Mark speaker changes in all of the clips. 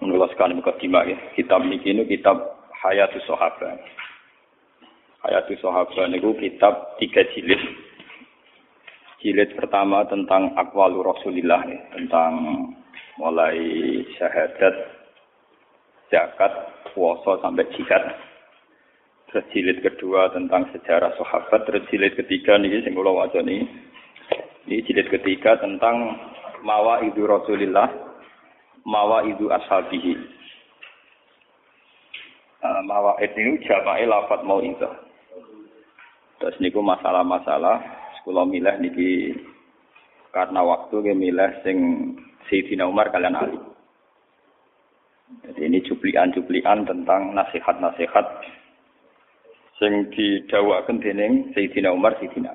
Speaker 1: Menurut sekali mukadimah ya. Kitab ini ini kitab Hayatus Sahabat. Hayatus Sahabat niku kitab tiga jilid. Jilid pertama tentang akwalu Rasulillah ya. tentang mulai syahadat, zakat, puasa sampai jihad. Terus jilid kedua tentang sejarah sahabat, terus jilid ketiga nih sing kula nih. Ini jilid ketiga tentang mawa idu Rasulillah, mawa idu ashabihi. Uh, mawa itu jama'i lafat mau itu. Terus niku masalah-masalah sekolah milah niki karena waktu ke milah sing Sayyidina Umar kalian Ali. Jadi ini cuplian-cuplian tentang nasihat-nasihat sing didhawaken dening Sayyidina Umar Sayyidina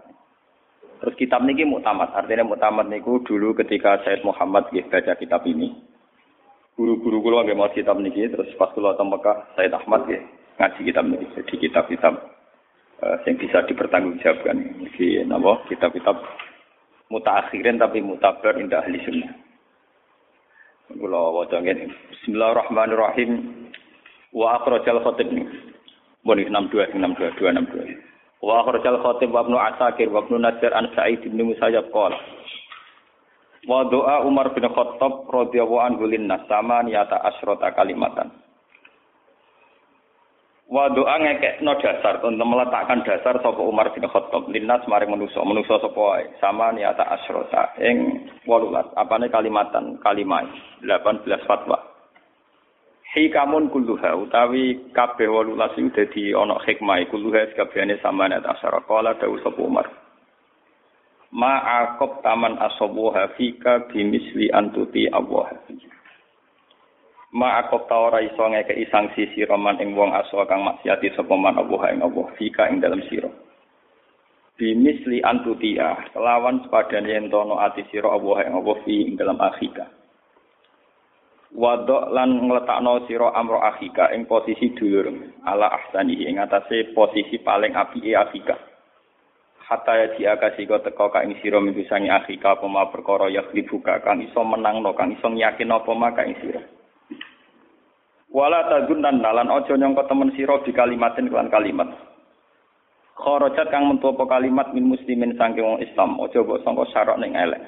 Speaker 1: Terus kitab niki muktamad, artinya muktamad niku dulu ketika Said Muhammad baca kitab ini. Guru-guru kula nggih mau kitab niki terus pas kula teng Mekah Said Ahmad nggih ngaji kitab niki. Jadi kitab-kitab uh, yang bisa dipertanggungjawabkan. Iki napa kitab-kitab mutaakhirin tapi mutabar indah ahli sunnah. Kula waca ngene. Bismillahirrahmanirrahim. Wa akhrajal khatib. Bon 62 62 262. Wa akhrajal khatib wa ibnu Asakir wa ibnu Nasir an Sa'id bin Musayyab qala Wa doa Umar bin Khattab radhiyallahu anhu linnas sama niyata asrota kalimatan. Wa doa ngekekno dasar untuk meletakkan dasar sapa Umar bin Khattab. Linnas maring manusa manusa sapa wae sama niyata asrota ing 18 apane kalimatan kalimah 18 fatwa. Hikamun kulluha utawi kabeh 18 iku dadi ana hikmah kulluha kabehane samane asyara qala dawu sapa Umar ma aqab taman asabuha fika bimisli antuti Allah. Ma aqab ta ora iso ngeke sanksi sira man ing wong aso kang maksiati sapa man Allah ing Allah fika ing dalam sira. Bimisli antutia kelawan sepadane yen tono ati sira Allah ing Allah fi ing dalam akhika. Wadok lan ngletakno sira amro akhika ing posisi dulur ala ahsani ing atase posisi paling apike akhika hatta ya diakasi kok teko ka ing sira misangi akhika apa ma perkara ya dibuka kang iso menangno kang iso yakin apa ma ka ing sira. Wala tagunan dalan aja nyangka temen sira di kalimatin kelan kalimat. Kharajat kang metu apa kalimat min muslimin saking wong Islam aja mbok sangka syarat ning elek.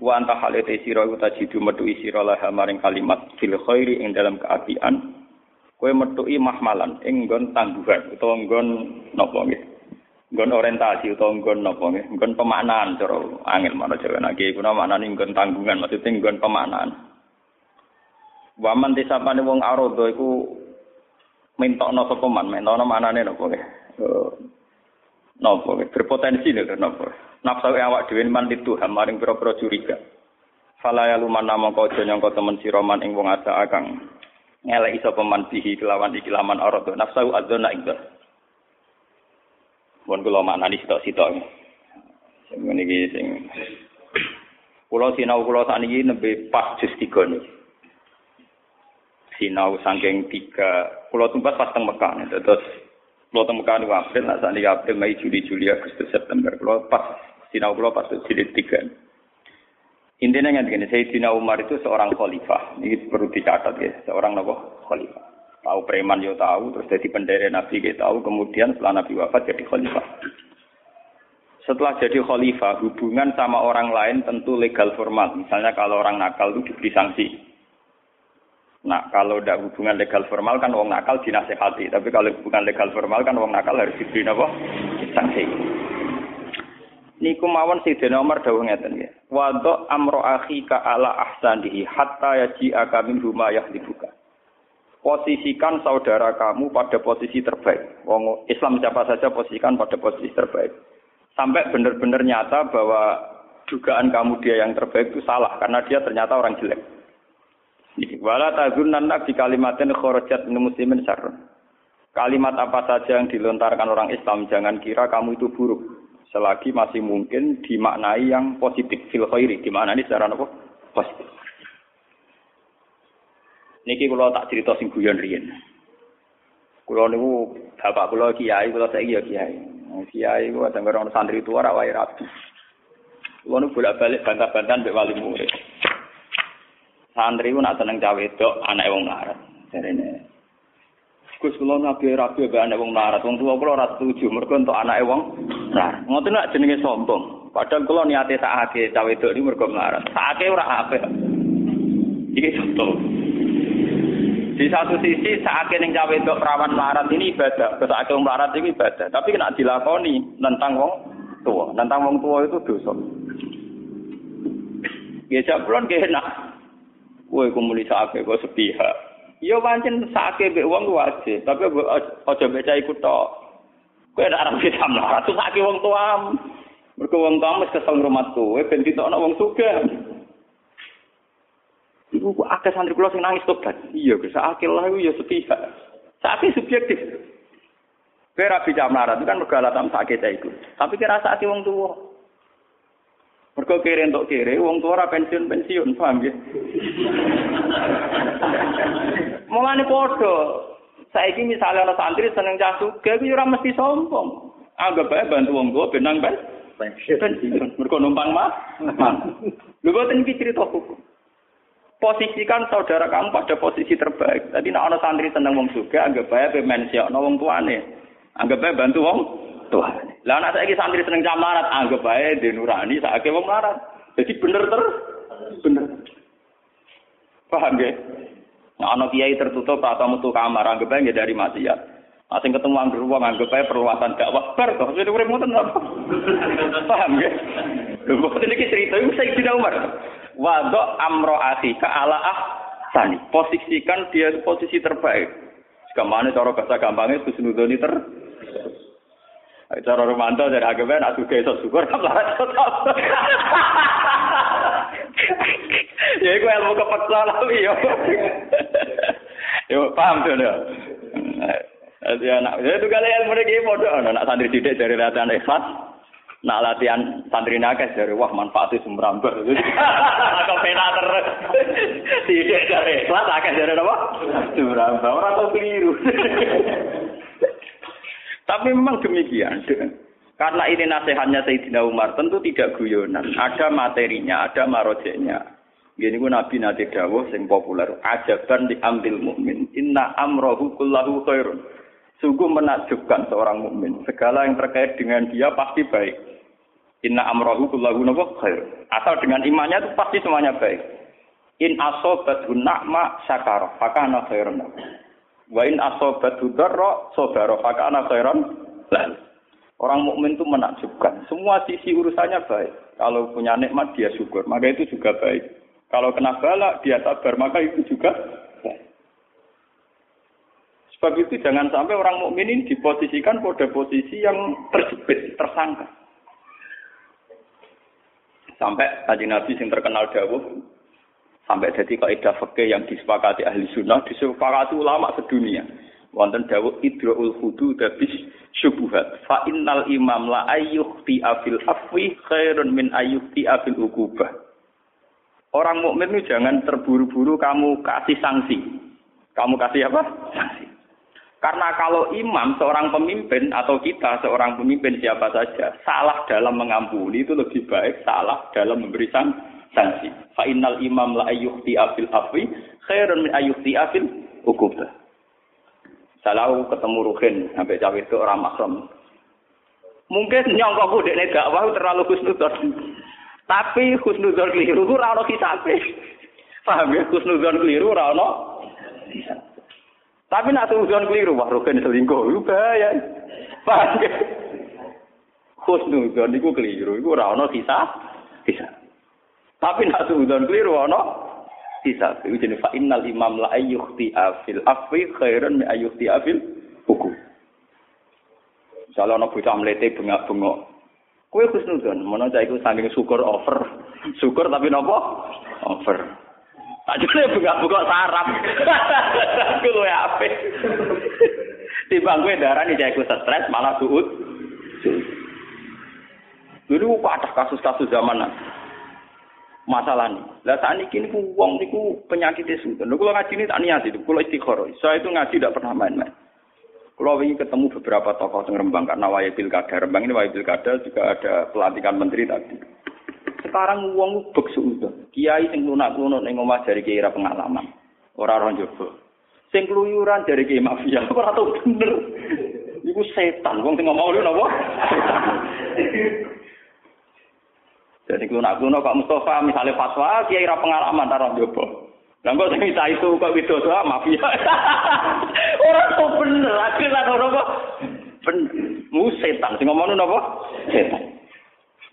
Speaker 1: Wa anta halete sira iku tajidu metuki sira laha maring kalimat fil khairi ing dalam keapian. Kowe metuki mahmalan ing nggon tangguhan utawa nggon napa nggih nggon orientasi utawa nggon napa nggih? Nggon pemaknaan cara angel mana jawa. Nake iku maknane nggon tanggungan maksudnya nggon pemaknaan. Waman disapane wong arodo iku mentokno sapa man? Mentokno maknane napa nggih? Eh, napa berpotensi lho napa? Nafsu awak dhewe man itu hamaring pira-pira curiga. Fala ya luman nama kau nyangka temen siroman ing wong asa akang ngelek iso peman bihi kelawan iki laman arad nafsu adzona ing Mun kula maknani sitok-sitok. Sing ngene iki sing kula sinau kula sakniki nembe pas jus 3 niki. Sinau saking tiga, kula tumbas pas teng Mekah. Terus kula teng Mekah niku April, nak sakniki April, Mei, Juli, Juli, Agustus, September. Kula pas sinau kula pas jilid tiga. Intinya yang begini, Sayyidina Umar itu seorang khalifah. Ini perlu dicatat ya, seorang nopo khalifah. Tahu preman yo tahu, terus jadi pendere Nabi kita tahu, kemudian setelah Nabi wafat jadi khalifah. Setelah jadi khalifah, hubungan sama orang lain tentu legal formal. Misalnya kalau orang nakal itu diberi sanksi. Nah, kalau tidak hubungan legal formal kan wong nakal dinasehati. Tapi kalau hubungan legal formal kan wong nakal harus diberi apa? Sanksi niku mawon Sayyidina Umar dawuh ngeten nggih. Wa amro akhika ala ahsanihi hatta yaji'a min huma yahdibuka. Posisikan saudara kamu pada posisi terbaik. Wong Islam siapa saja posisikan pada posisi terbaik. Sampai benar-benar nyata bahwa dugaan kamu dia yang terbaik itu salah karena dia ternyata orang jelek. Wala tazunanna di kalimatin kharajat min muslimin syarrun. Kalimat apa saja yang dilontarkan orang Islam jangan kira kamu itu buruk selagi masih mungkin dimaknai yang positif fil khairi dimaknai secara apa positif niki kula tak cerita sing guyon riyen kula niku bapak kula kiai kula saiki ya kiai kiai kula denger orang santri tua ora wae rapi kula niku bolak-balik bantah-bantahan mbek wali murid Santri ku nak seneng cawe wedok anak wong melarat. Jarene. Gus kula nabi rabi mbek anak wong melarat. Wong tuwa kula ora setuju mergo entuk anake wong melarat. Ngoten nak jenenge sombong. Padahal kula niate sakake cawe wedok iki mergo melarat. Sakake ora apik. Iki contoh. Di satu sisi saat ning cawe wedok perawan melarat ini ibadah, saat wong melarat ini ibadah. Tapi kena dilakoni nentang wong tua, nentang wong tua itu dosa. Ya jablon enak. Kowe kumuli sakake kok sepihak. Ya pancen sakake mbek wong wajib, tapi aja mbek cah iku tok. Kowe nek arep bisa melarat sakake wong tua. Mergo wong tua mesti kesel rumah kowe ben ditokno wong sugih. Iku kok akeh santri kula sing nangis tobat. Iya, Gus, akeh lah ya sepihak. Sakit subjektif. Kowe ra bisa melarat itu kan mergo alasan sakit iku. Tapi kira sakit wong tua. Mergo kere entuk kere, wong tua ora pensiun-pensiun, paham ya? Mulane padha. Saiki misalnya ana santri seneng cah sugih, kuwi ora mesti sombong. Anggap bae bantu wong tua benang ben pensiun. Mergo numpang mah. Lho boten iki cerita hukum. Posisikan saudara kamu pada posisi terbaik. Tadi nak ana santri seneng wong sugih, anggap bae pe mensiokno wong tuane. Anggap bae bantu wong tuane. Lah anak saiki santri seneng camarat, anggap bae denurani saake wong larat. Jadi bener ter bener. Paham ya? Nah, anak kiai tertutup atau metu kamar, anggap bae dari maksiat. Asing ketemu anggur wong anggap bae perluasan dakwah bar toh. Jadi urip ngoten apa? Paham ya? Lho kok iki cerita iku Sayyidina Umar. Wadok amro ke ala ah tani. Posisikan dia posisi terbaik. Ke mana cara bahasa gampangnya Husnudoni ter Cara romanto dari agama nak suka iso syukur larat tetap. Ya iku ilmu kepeksa lah yo. Yo paham tuh ya. Ya nak ya itu kali ilmu iki padha ana nak santri didik dari latihan ikhlas. Nak latihan santri nakes dari wah manfaatnya sumberamber. Atau pena terus. Tidak dari ikhlas akeh dari apa? Sumberamber. Orang tahu keliru. Tapi memang demikian. Karena ini nasihatnya Sayyidina Umar, tentu tidak guyonan. Ada materinya, ada marojeknya. Gini ku Nabi Nabi Dawuh sing populer. Ajaban diambil mukmin. Inna amrohu kullahu khairun. Sungguh menakjubkan seorang mukmin. Segala yang terkait dengan dia pasti baik. Inna amrohu kullahu khair. Asal dengan imannya itu pasti semuanya baik. In asobat na'ma syakara. Fakana khairun. Wa in asobatu darra sabara fa ana khairan. Orang mukmin itu menakjubkan. Semua sisi urusannya baik. Kalau punya nikmat dia syukur, maka itu juga baik. Kalau kena bala dia sabar, maka itu juga. Sebab itu jangan sampai orang mukmin ini diposisikan pada posisi yang terjepit, tersangka. Sampai tadi Nabi yang terkenal dawuh, Sampai jadi kaidah fikih yang disepakati ahli sunnah, disepakati ulama sedunia. Wonten dawuh idraul hudu dabis syubuhat. Fa innal imam la ayyuhti afil afwi khairun min ayyuhti afil ukubah. Orang mukmin itu jangan terburu-buru kamu kasih sanksi. Kamu kasih apa? Sanksi. Karena kalau imam seorang pemimpin atau kita seorang pemimpin siapa saja salah dalam mengampuni itu lebih baik salah dalam memberi sanksi. Fa innal imam la ayyuhti afil afwi khairun min ayyuhti afil ukubah. Salau ketemu Ruhin sampai cawe itu orang makrom. Mungkin nyongkok dekne dakwah terlalu khusnudzon. Tapi khusnudzon keliru ora ono kitabe. Paham ya khusnudzon keliru ora ono. Tapi nak khusnudzon keliru wah Ruhin selingkuh itu bahaya. Paham ya? Khusnudzon iku keliru iku ora ono kisah. Kisah. Tapi nak suudon keliru ana sisa. Iku jenenge fa innal imam la ayyukhti afil afwi khairan min ayyukhti afil hukum. Misalnya ana bocah mlete bengak-bengok. Kowe husnudon, mana cah iku saking syukur over. Syukur tapi napa? Over. Ajune bengak-bengok sarap. Ku luwe apik. Timbang kowe darani cah stres malah suud. Dulu ada kasus-kasus zaman masalah ini. Lah saat ini kini uang niku penyakit itu. Lalu kalau ngaji ini tak niat itu, kalau istiqoroh. Saya itu ngaji tidak pernah main-main. Kalau ingin ketemu beberapa tokoh yang Rembang karena waya pilkada. Rembang ini waya pilkada juga ada pelantikan menteri tadi. Sekarang wong bek suudon. Kiai sing lunak-lunuk ning omah dari kiai pengalaman. Ora ora njoba. Sing keluyuran dari kiai mafia ora tau bener. Iku setan wong sing ngomong lho napa? Jadi lunak-lunuk kok Mustafa misalnya fatwa kiai ra pengalaman ta ora njoba. Lah kok sing itu kok widodo ah, mafia. Ora tau bener, akhirnya ora kok. Ben, mu setan sing ngomong napa? Setan.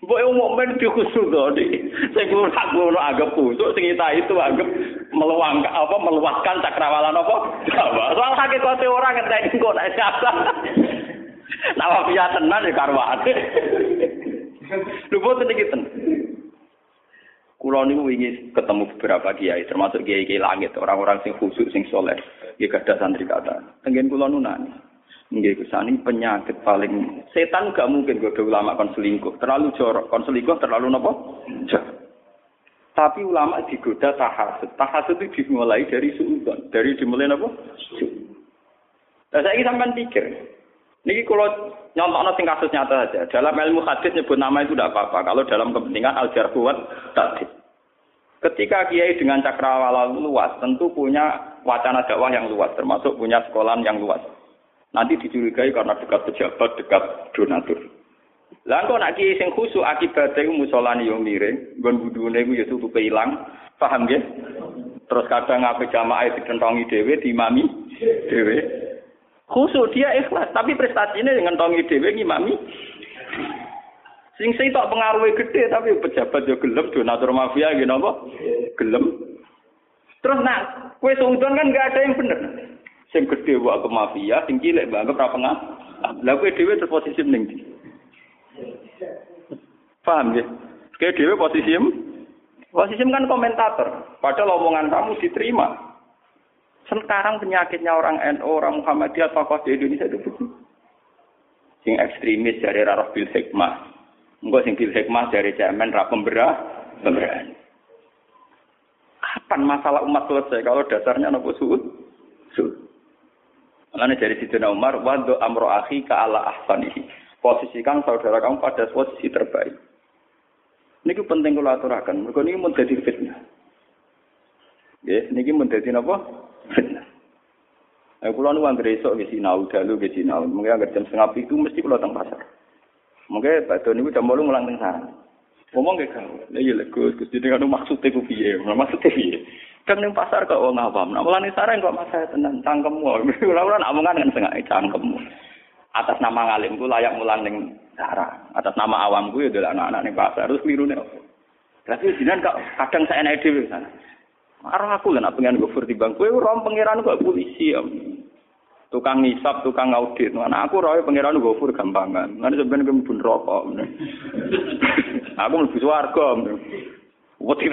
Speaker 1: Mbok yo mukmin di khusus Dik. Sing ora ngono anggap kusuk, sing kita itu anggap meluang apa meluaskan cakrawala apa? Jawa. Soal hakikate ora ngenteni kok nek siapa. Nah, piye tenan ya karwane. Lho boten iki ten. Kulo niku wingi ketemu beberapa kiai, termasuk kiai-kiai langit, orang-orang sing khusus sing soleh. Ya gadah santri kata. Tengen kulo nunani. Nggih kusani penyakit paling setan gak mungkin gue ulama kon selingkuh. Terlalu jorok, kon selingkuh terlalu nopo? Tapi ulama digoda tahasud. Tahasud itu dimulai dari suudon. Dari dimulai nopo? Nah, saya sampai pikir. Niki kalau nyontok sing kasus nyata saja. Dalam ilmu hadis nyebut nama itu tidak apa-apa. Kalau dalam kepentingan al jarhuat tadi. Ketika kiai dengan cakrawala luas, tentu punya wacana dakwah yang luas, termasuk punya sekolah yang luas. Nanti dicurigai karena dekat pejabat, dekat donatur. Lah kok nak kiai sing khusuk akibatnya musolani yo miring, nggon budune iku ya tutupe ilang. Paham nggih? Terus kadang ngape jamaah dikentongi dhewe, diimami dhewe. Khusuk dia ikhlas, tapi prestasinya dengan tongi dhewe ngimami. Sing sing tok pengaruhnya gede tapi pejabat yo gelem donatur mafia gitu napa? Gelem. Terus nak kue seudon kan gak ada yang bener. Sing gede wae ke mafia, sing cilik mbak anggap ra pengah. Lah kowe dhewe terus posisi ning ndi? Paham ya? Kowe dhewe posisi posisi kan komentator. Padahal omongan kamu diterima. Sekarang penyakitnya orang NU, orang Muhammadiyah, tokoh di Indonesia itu begitu. Sing ekstremis dari Rarah Bil Hikmah. Enggak sing Bil Hikmah dari Cemen, Ra Pemberah, Pemberani. Kapan masalah umat selesai kalau dasarnya nopo suud? Suud. Makanya dari situ Umar, wado amro akhi ke ala ahsanihi. Posisikan saudara kamu pada posisi terbaik. Ini penting kalau aturakan. Mereka ini menjadi fitnah. Ya, ini menjadi apa? Fitnah. Nah, kalau nu anggere esok ke sinau, dalu ke sinau. Mungkin anggere jam setengah itu mesti kalau teng pasar. Mungkin Pak Doni jam bolu ngulang teng sana. Ngomong ke kamu, iya Gus, Gus jadi kan maksudnya ku piye? Maksudnya piye? Kan ning pasar kok wong awam. Nak mulane sareng kok mas saya tenan cangkemmu. Ora-ora nak omongan kan setengah cangkemmu. Atas nama ngalimku layak mulang ning. Atas nama awamku ya adalah anak-anak ning pasar. Terus klirune? Berarti jinan kok kadang saya naik dhewe sana. Arah aku lah nak pengen gofur di bangku, rom pangeran kok polisi ya. Tukang ngisap, tukang audit. Mana aku roy pangeran gofur gampangan. Nanti gue pun rokok. aku mlebu swarga. Wedi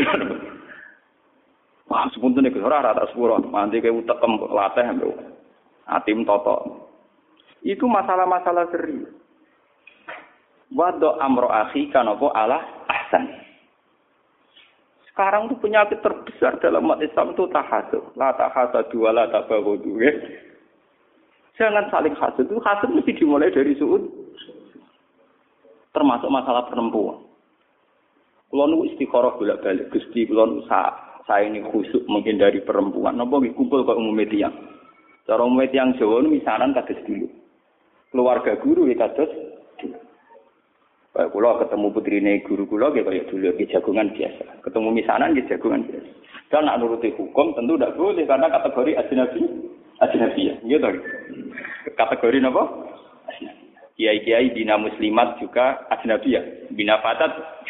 Speaker 1: Wah, sepunten iku ora rata sepuro, mandi kayak utekem latih mbok. Atim toto. Itu masalah-masalah serius. Wado amro akhi kanopo ala ahsan. Sekarang itu penyakit terbesar dalam umat Islam itu tahasud. La tahasadu wa la tabaghadu. Jangan saling hasud. Itu hasud mesti dimulai dari suud. Termasuk masalah perempuan. Kalau nu istikharah bolak-balik, Gusti kalau nu saya ini khusuk menghindari perempuan. Nopo kumpul ke umum tiang. Cara umum tiang Jawa misalan kados dulu. Keluarga guru ya kados dulu. Kula ketemu putrine guru kula nggih kaya dulu nggih jagungan biasa. Ketemu misanan nggih jagungan biasa. Dan nak nuruti hukum tentu tidak boleh karena kategori ajnabi ajnabi ya. Gitu. Kategori napa? Kiai-kiai bina muslimat juga ajnabi ya. Bina fatat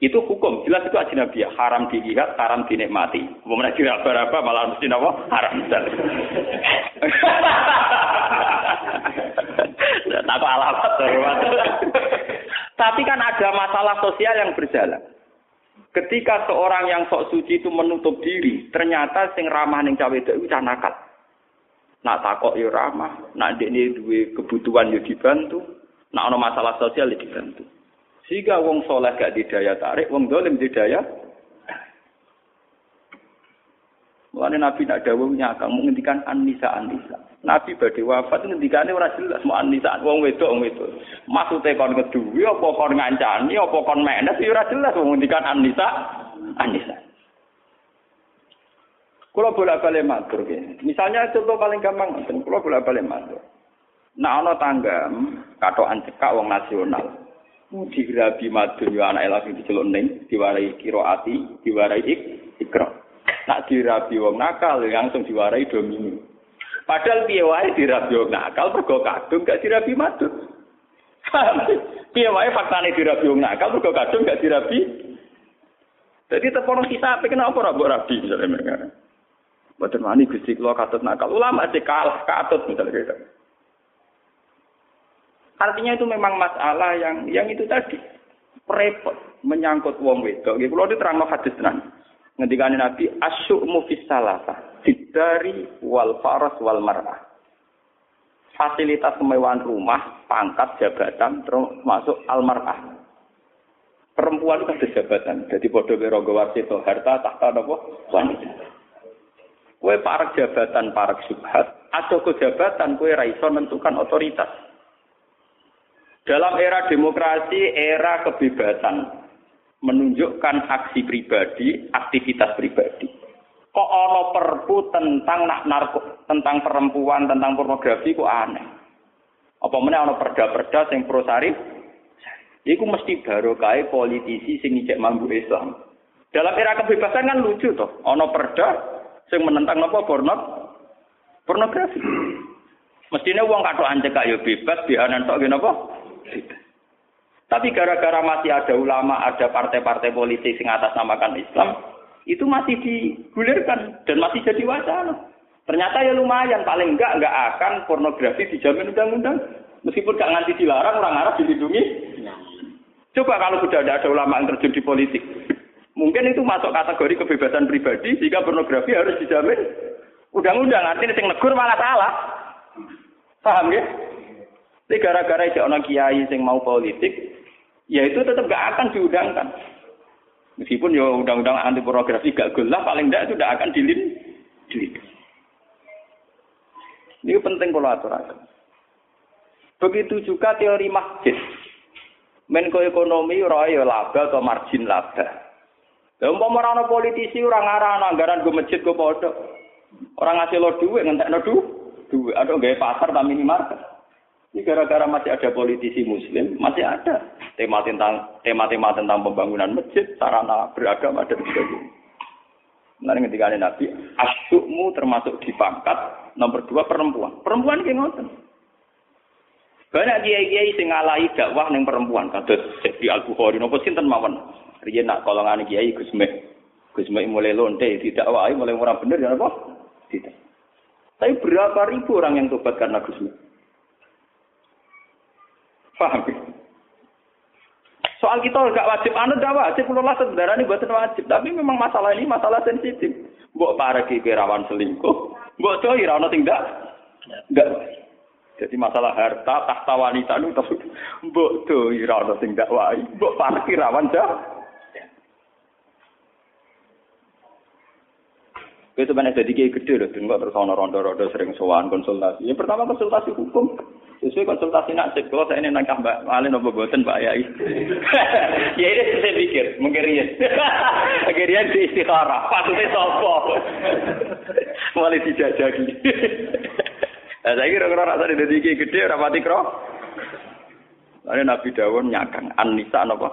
Speaker 1: itu hukum. Jelas itu ajnabiyah haram dilihat haram dinikmati. Mau tidak apa malah mesti apa haram. Tak alamat tapi kan ada masalah sosial yang berjalan. Ketika seorang yang sok suci itu menutup diri ternyata sing ramah ning cawe itu cah nakal nak takok yo ramah nak ini duwe kebutuhan yo dibantu nak ono masalah sosial yo dibantu sehingga wong soleh gak didaya tarik, wong dolim didaya. Mulane Nabi nak dawuh nyakang menghentikan anisa anisa. Nabi badhe wafat ngendikane ora jelas mau anisa wong wedok wong wedok. Maksude kon keduwe apa kon ngancani apa kon menes ya ora jelas menghentikan anisa anisa. Kalau bolak-balik matur, misalnya contoh paling gampang, kalau bolak-balik matur. Nah, ana tangga katokan cekak wong nasional. Dirabi madun yo anake lagi diceluk ning, diwarai kiroati, diwarai ik, ikra. Nak dirabi wong nakal langsung diwarai domini. Padahal piye wae dirabi wong nakal mergo kadung gak dirabi madun. piye wae faktane dirabi wong nakal mergo kadung gak dirabi. Jadi tepono kita apa kenapa ora mbok rabi misalnya mereka. Boten wani Gusti kula katut nakal. Ulama sih kalah katut misalnya gitu. Artinya itu memang masalah yang yang itu tadi repot menyangkut wong wedok. Nggih kula diterangno hadis tenan. Ngendikane Nabi asyu'mu fis salasa, dari wal faras wal mar'ah. Fasilitas kemewahan rumah, pangkat, jabatan, terus masuk al mar'ah. Perempuan itu jabatan. Jadi bodoh berogo warsito harta tahta apa? Wanita. Kue parak jabatan, parak subhat. Atau ke jabatan, kue raiso menentukan otoritas. Dalam era demokrasi, era kebebasan menunjukkan aksi pribadi, aktivitas pribadi. Kok ono perpu tentang nak narko, tentang perempuan, tentang pornografi kok aneh. Apa mana ono perda-perda sing pro sarif? Iku mesti baru kai politisi sing ngicek mambu Islam. Dalam era kebebasan kan lucu toh, ono perda sing menentang apa porno pornografi. Mestinya uang kado anjek yo bebas, biaran tok apa? Tapi gara-gara masih ada ulama, ada partai-partai politik yang atas namakan Islam, itu masih digulirkan dan masih jadi wacana. Ternyata ya lumayan, paling enggak enggak akan pornografi dijamin undang-undang. Meskipun gak nganti dilarang, orang Arab dilindungi. Coba kalau sudah ada ulama yang terjun di politik. Mungkin itu masuk kategori kebebasan pribadi, sehingga pornografi harus dijamin undang-undang. Artinya yang negur malah salah. Paham ya? Tapi gara-gara itu orang kiai yang mau politik, ya itu tetap gak akan diundangkan. Meskipun ya undang-undang anti pornografi gak gelap, paling tidak itu tidak akan dilin. Ini penting kalau aturan. Begitu juga teori masjid. Menko ekonomi roy ya laba atau margin laba. Ya umpama ora politisi orang arah anggaran gue masjid gue bodoh. Orang ngasih lo duit ngentek lo duit. Ada gaya pasar tapi minimarket. Ini gara-gara masih ada politisi muslim, masih ada tema tentang tema-tema tentang pembangunan masjid, sarana beragama dan sebagainya. Nanti ketika ada Nabi, asyukmu termasuk di pangkat nomor dua perempuan. Perempuan kayak ngoten. Banyak kiai-kiai sing ngalahi dakwah ning perempuan, kados Syekh Al Bukhari napa sinten mawon. Riyen nak kolongane kiai Gus Mek. Gus Mek mulai lonte didakwahi mulai ora bener ya apa? Tidak. Tapi berapa ribu orang yang tobat karena Gus Mek? Paham? Soal kita nggak wajib, anu nggak wajib, kalau lah sebenarnya ini buatan wajib. Tapi memang masalah ini masalah sensitif. Mbok para rawan selingkuh, mbok coy rawon tinggal, nggak Jadi masalah harta, tahta wanita itu tapi mbok coy rawon tinggal wae, mbok para rawan. Itu sebenarnya jadi kayak gede loh, terus ono rondo-rondo sering sowan konsultasi. Yang pertama konsultasi hukum, Sesuai konsultasi nasib, kalau saya ini nangkah Mbak Malin apa buatan Mbak Yai. ya ini saya pikir, mungkin Rian. Di istikharah, patutnya sopo. Mulai dijajaki. Nah, saya kira kalau rasa di kayak gede, rapati kro. Lalu Nabi Dawud nyakang, Anissa apa?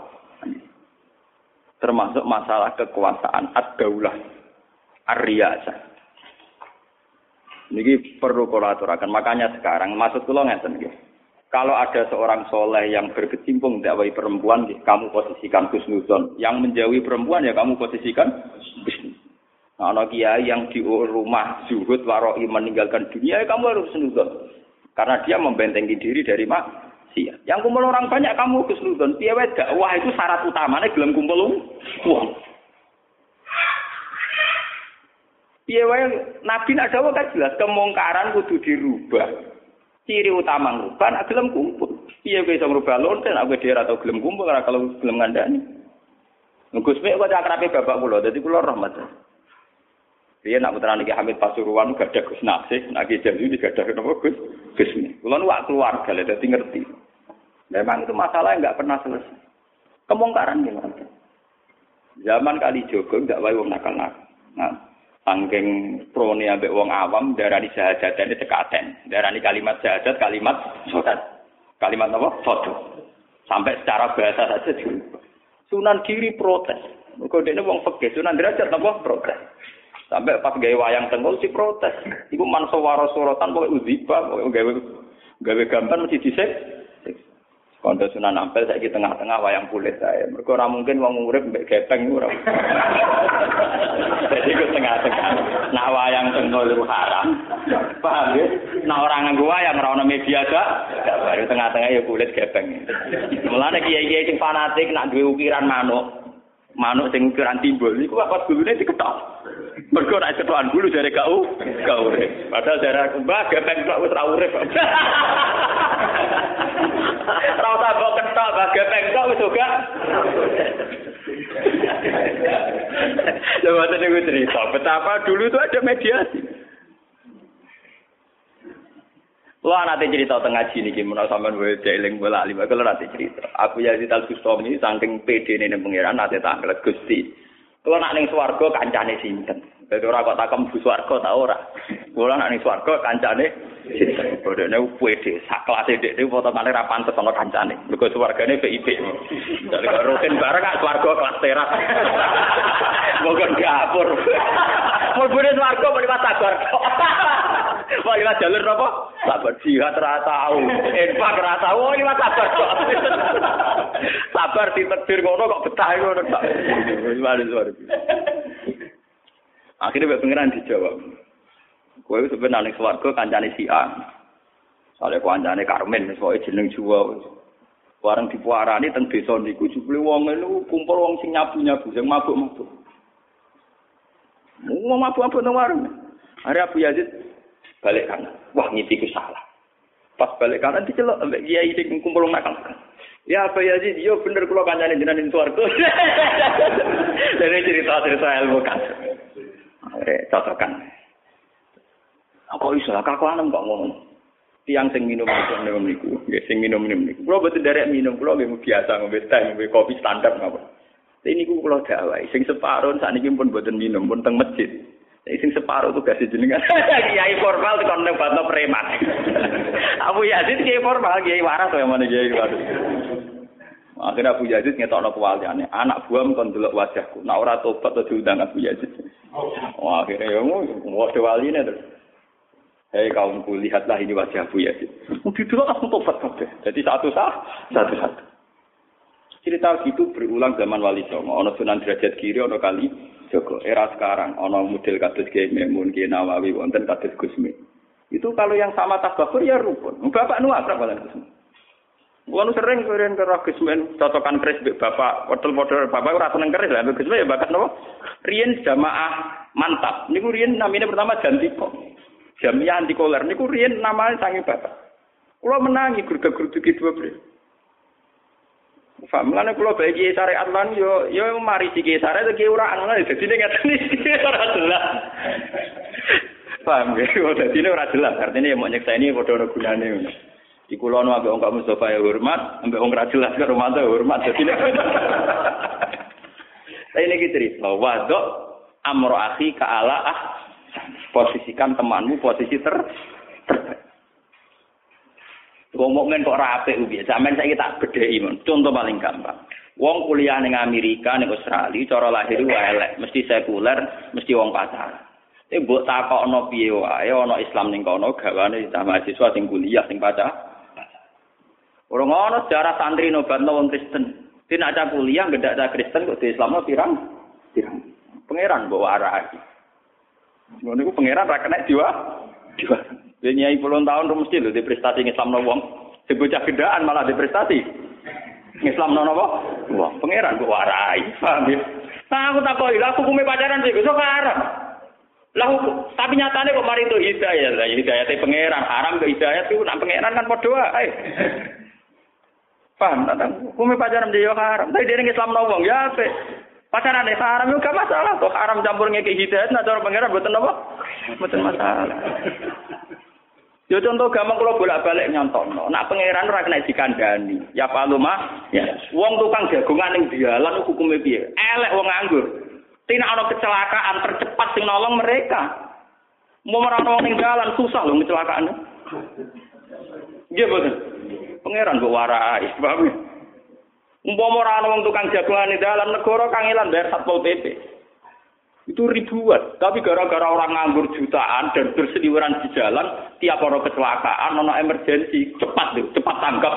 Speaker 1: Termasuk masalah kekuasaan, ad-daulah, ar-riyasah. Ini perlu kolaborasikan. Makanya sekarang maksud kula ngeten nggih. Kalau ada seorang soleh yang berkecimpung dakwah perempuan, kamu posisikan kusnudon. Yang menjauhi perempuan ya kamu posisikan. Nah, kiai yang di rumah zuhud waroi meninggalkan dunia, ya kamu harus kusnudon. Karena dia membentengi diri dari maksiat. Yang kumpul orang banyak kamu kusnudon. Piye dakwah itu syarat utamanya gelem kumpul uang. Piye wae Nabi nak dawuh kan jelas kemungkaran kudu dirubah. Ciri utama ngubah nak gelem kumpul. Piye kowe iso ngrubah lonte nak kowe dhewe atau gelem kumpul ora kalau gelem ngandani. Gus Mek kok akrabe bapak kula, dadi kula rahmat. Riyen nak putra niki Hamid Pasuruan gak ada Gus Nasih, nak Ki Jamil gak ada napa Gus Gus. Kulo nu keluarga lha dadi ngerti. Memang itu masalah yang nggak pernah selesai. Kemungkaran gimana? Zaman kali Jogo nggak wae wong nakal-nakal. Nah, Angking prone ambek wong awam darani sahajatane tekaten. Darani kalimat sahadat kalimat sodat. Kalimat apa? Foto. Sampai secara bahasa saja. Sunan kiri protes. Mergo dene wong fikih Sunan derajat apa protes. Sampai pas gawe wayang tengkol si protes. Iku manso waro sorotan pokoke uziba, pokoke gawe gawe gambar mesti dhisik. Kondo Sunan Ampel saiki tengah-tengah wayang kulit saya. Mergo ora mungkin wong urip mbek gepeng ora. Jadi ku tengah-tengah. Nah wayang tengkol itu haram. Paham ya? Nah orang nganggo wayang ora ono media gak. Baru tengah-tengah ya kulit gepeng. Mulane kiai-kiai sing fanatik nak duwe ukiran manuk. Manuk sing ukuran timbul niku apa gulune diketok. Mergo nek cetokan bulu jare gak gak urip. Padahal jare aku mbah gepeng kok wis ora urip. Ora usah kok ketok mbah gepeng kok wis juga. Coba tadi cerita betapa dulu itu ada mediasi. Lo nanti cerita tengah sini gimana sampean wae jeling bola lima kalau nanti cerita. Aku ya di talkus ini saking pede nih pengiran nanti tanggal gusti. Kalau nak ning swarga kancane sinten? Dadi ora kok takem bu swarga ta ora. Kula nak ning swarga kancane sinten? Bodene pede sak kelas dhek niku foto kali ra pantes ana kancane. Mergo swargane VIP. Dadi kok rutin bareng kak swarga kelas teras. Moga dapur. Mulbune swarga mau liwat sabar. Mau liwat jalur apa? Sabar jihad ra tau. Infak ra tau, liwat sabar kok. Sabar ditedir ngono kok betah ngono. Wis luar Akhirnya Mbak Pengiran dijawab. Kowe wis sebenarnya ning swarga kancane si A. Sale kancane Karmen wis pokoke jeneng Jawa. Warang dipuarani teng desa niku jebule wong niku kumpul wong sing nyabu-nyabu sing mabuk-mabuk. Mau mabuk-mabuk nang warung. Hari Abu Yazid balik kanan. Wah ngipiku salah. Pas balik kanan dicelok ambek kiai sing kumpul nakal. Ya apa ya sih, yo bener kalau kancane jenengan ning swarga. Dari cerita-cerita ilmu kan. Cocokan. Kok iso lah kakuanem kok ngomong. Tiang sing minum minum niku, nggih sing minum minum niku. Kulo boten derek minum, kulo nggih biasa ngombe teh, ngombe kopi standar ngapa. Tapi niku kulo dawai, sing separuh sakniki pun boten minum, pun teng masjid. Tapi sing separuh tuh kasih jenengan. Kiai formal tekan nang batno preman. Abu Yazid kiai formal, kiai waras yang mana kiai waras. Akhirnya Abu Yazid ngetokno kewaliane, anak buah kon delok wajahku. Nak ora tobat to diundang Abu Yazid. Wah, akhirnya ya wadah waline terus. Hei kaumku, lihatlah ini wajah Abu Yazid. Mungkin dulu aku tobat kabeh. Jadi satu sah, satu satu. Cerita gitu berulang zaman Wali Songo. Ono Sunan Derajat Kiri, ono kali Joko. Era sekarang, ono model kados Kiai Memun, Kiai Nawawi, wonten kados Gusmi. Itu kalau yang sama tabakur ya rukun. Bapak nu akrab kalian Gusmi. Wanu sering keren ke roh Gusmen cocokan keris mbek bapak, wedel model bapak ora seneng keris lah mbek ya bakat napa? Riyen jamaah mantap. Niku riyen namanya pertama Jantiko. Jamiah anti koler niku riyen namanya sange bapak. Kula menangi gurga-gurduki dua beliau. Paham lan kula bagi syariat lan yo yo mari siki syariat iki ora ana dadi nek ngaten iki ora jelas. Paham ya, dadi ora jelas. Artinya mau nyekseni padha ana gunane ngono. Di kulono ambek wong Mustafa ya hormat, ambek wong ra jelas karo mantu hormat. Dadi Tapi ini cerita, wadok amro akhi ala ah posisikan temanmu posisi ter. Ngomongin kok rapi ubi, zaman saya tak bedheki mon. Contoh paling gampang. Wong kuliah ning Amerika ning Australia cara lahir wae mesti sekuler, mesti wong pacaran. Tapi mbok takokno piye wae ana Islam ning kono gawane sama mahasiswa sing kuliah sing pacaran. Orang ngono sejarah santri nobatno wong Kristen. Tidak ada kuliah, tidak ada Kristen, kok di Islam pirang? Pirang. Pangeran bawa arah lagi. Ngono iku pangeran ra jiwa. Jiwa. Dia nyai puluhan tahun mesti lho di prestasi Islam no wong. Sing bocah gendaan malah di prestasi. Islam no? Wong pangeran bawa arah. Paham ya? Nah, aku takoki, aku kume pacaran sih, besok haram. Lah tapi nyatanya kok mari itu hidayah, lah hidayah pangeran, haram ke hidayah itu nak pangeran kan padha wae. Paham? Hukumnya pacaran dia haram. Tapi dia Islam nawang ya apa? Pacaran deh haram juga masalah. Kok haram campur ngeki hidayat, nah cara pangeran buatan apa? Buatan masalah. Ya contoh gampang kalau bolak-balik nyontok. Nak pangeran ora kena dikandani. Ya palu mah, ya. Wong tukang jagongan ning dialan hukumnya piye? Elek wong nganggur. Tina ana kecelakaan tercepat sing nolong mereka. Mau merana wong ning dalan susah lho kecelakaan. Nggih boten. Pangeran kok warai, paham ya? Umpama ora tukang jagongan ning dalan negara kangelan bayar Satpol PP. Itu ribuan. Tapi gara-gara orang nganggur jutaan dan berseliweran di jalan, tiap orang kecelakaan, ono emergensi, cepat tuh, cepat tanggap.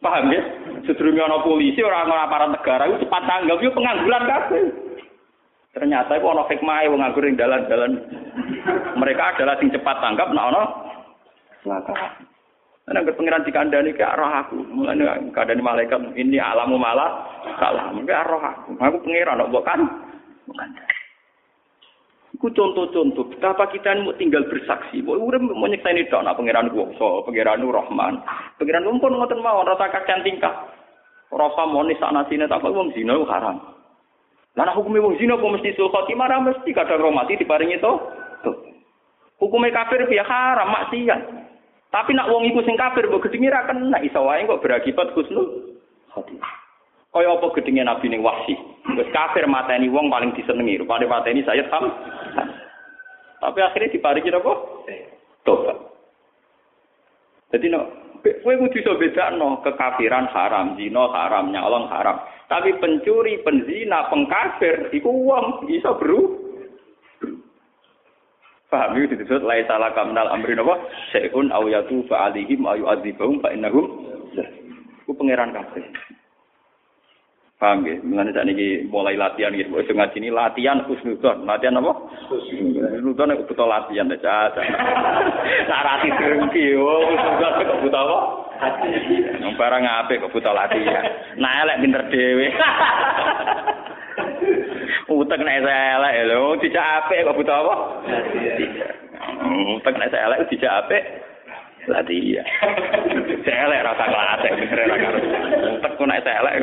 Speaker 1: Paham ya? Sedurunge ono polisi, orang-orang aparat negara itu cepat tanggap, itu pengangguran kabeh. Ternyata itu ono hikmah wong nganggur ning dalan-dalan. Mereka adalah sing cepat tanggap nek ono kecelakaan. Karena pengiran di kandani ke arah aku. Mulanya kandani malaikat ini alamu malah kalah. Mungkin arah aku. Aku pengiran, bukan? Bukan. Ku contoh-contoh betapa kita ini mau tinggal bersaksi. Mau urip mau nyekseni tok nak pangeran kuwasa, pangeran Rahman. Pangeran pun ngoten mawon rasa kacan tingkah. Rasa monis sana sini tak wong zina haram. Nek hukume wong zina kok mesti sul khotimah mesti kadang roh mati diparingi. Tuh. Hukume kafir piye haram maksiat. Tapi nak wong iku sing kafir mbok gedhinge ra kena iso wae kok berakibat husnul khotimah. Kaya apa gedenge Nabi ning Wahsi. Wis kafir mateni wong paling disenengi, rupane mateni saya Ham. Tapi akhirnya diparingi apa? Tobat. Jadi no, kowe kudu iso bedakno kekafiran haram, zina haram, nyolong haram. Tapi pencuri, penzina, pengkafir iku wong iso bro. Paham itu disebut lai salah kamnal amri napa? Syai'un aw yatu fa alihim ayu azibahum fa innahum. Ku pangeran kafir. Paham ya? Mengenai saat ini mulai latihan gitu. Itu ngaji ini latihan khusnudon. Latihan apa? Khusnudon itu butuh latihan. Caca. Nah, rati serengki. Oh, khusnudon itu butuh apa? Yang barang apa kok butuh latihan. Nah, elek pinter dewe. Utek nek saya elek lho. Tidak apa kok butuh apa? Utek nek saya elek tidak apa? Latihan. Saya elek rasa kelasek. Utek kok nek saya elek.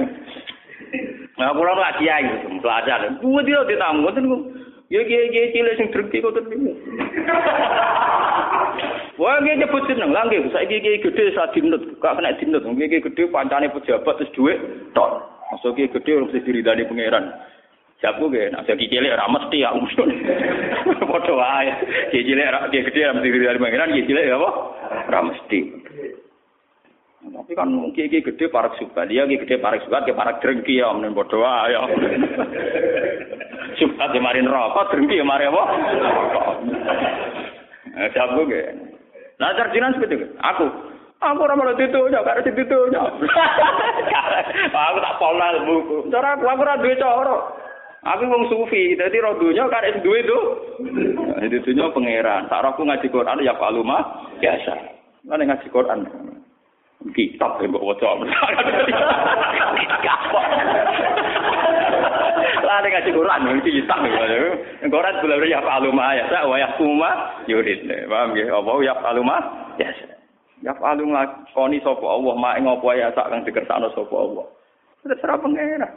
Speaker 1: Nah, kula lak kiai belajar. Kuwi dia ditamu ngoten ku. Ya kiai-kiai cilik sing dreki kok tenan. Wah, nggih nyebut jeneng lah nggih. Saiki kiai gedhe sak dinut, gak kena dinut. Nggih gedhe pancane pejabat terus dhuwit tok. Masuk kiai gedhe ora mesti diridani pangeran. Jabu ge, nak sing cilik ora mesti aku. Padha wae. Kiai cilik ora kiai gedhe ora mesti diridani pangeran, kiai cilik apa? Ora mesti. Kan mungkin iki gede parak suka, dia iki gede parak suka, dia parak drengki ya, menen bodoh ya. Suka dia marin rokok, drengki ya mari apa? Eh, siapa gue? Nah, sarjinan seperti itu. Aku, aku ora malah ditunya, karena ditunya. aku tak pola buku. Cara aku, aku ora duwe cara. Aku wong sufi, dadi ro dunya karek duwe to. Ditunya pangeran. Tak aku ngaji Quran ya paluma biasa. Mana ngaji Quran? Kitab yang bawa waca. Lah nek ngaji Quran kitab. Ya Quran bulan ya faluma ya sa wa yaquma yurid. Paham nggih? Apa? Ya faluma ya ya falung lakoni sapa Allah? Mak ngopo ya sak? Kang dikersakno sapa Allah. Terserah pengira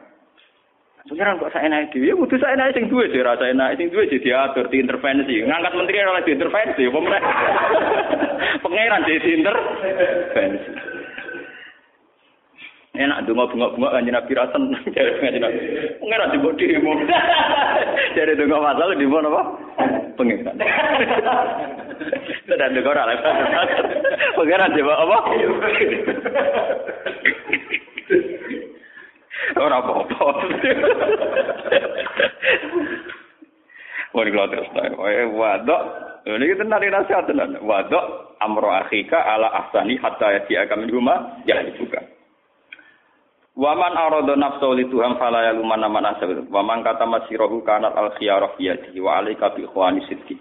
Speaker 1: Pengiran kok saya naik dhewe, kudu saya naik sing duwe sih rasa enak, sing duwe sih diatur, diintervensi. Ngangkat menteri oleh diintervensi, pemerintah. Pengiran jadi diintervensi. Enak donga bunga-bunga kanjeng Nabi ra seneng kanjeng Nabi. Pengiran dibok demo. Jare donga masalah di mana apa? Pengiran. Tidak donga ora lek. Pengiran dibok apa? Ora apa-apa. Wali kalau terus eh wadok, ini kita nari nasihat tenan. Wadok amro akhika ala ahsani hatta ya kami rumah jangan dibuka. Waman arodo nafsu li Tuhan fala ya luman man. Waman kata masirahu kanat al khiyarah yadi wa alaika bi ikhwani sidki.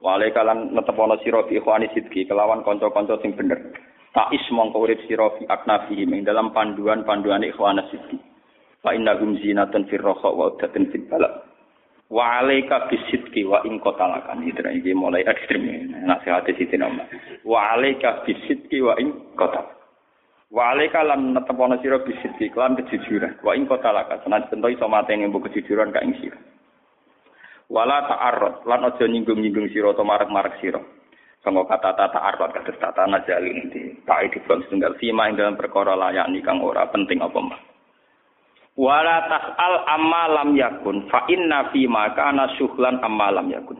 Speaker 1: Wa alaika lan netepono sira bi ikhwani sidki kelawan kanca-kanca sing bener. Ta'is mongko urip sira fi aknafi ing dalam panduan-panduan ikhwana sidki. Fa inna hum zinatun fir wa udatun fil bala. Wa alaika bisidki wa in qatalakan. Iki mulai ekstrem nasihat siti nama. Wa alaika bisidki wa in qatalakan. Wa alaika lan netepono sira bisiddi lan kejujuran. Wa ing kotalaka senan bento iso mateni mbok kejujuran ka ing sira. Wala ta'arrad lan aja nyinggung-nyinggung sira utawa marek-marek sira. Sangka kata tata arwat kados tata najalin di tak di bang setunggal fima ing dalam perkara layak kang ora penting apa mah. Wala tas'al amma lam yakun fa inna fi ma kana syuhlan amma lam yakun.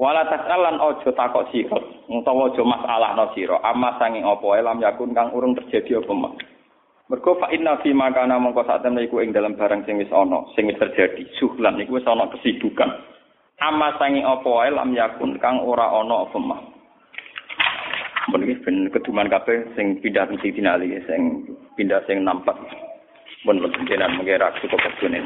Speaker 1: Wala tasalan ojo takok sira, utawa ojo masalahno sira, amma sanging apa wae lam yakun kang urung terjadi apa mak. Mergo fa inna fi makana mongko sak temne iku ing dalam barang sing wis ana, sing wis terjadi, suhlan iku wis ana kesibukan. Amma sanging apa wae lam yakun kang ora ana apa mak. Mun iki ben keduman kabeh sing pindah sing dinali sing pindah sing nampak. Mun jenengan mengira cukup kedune.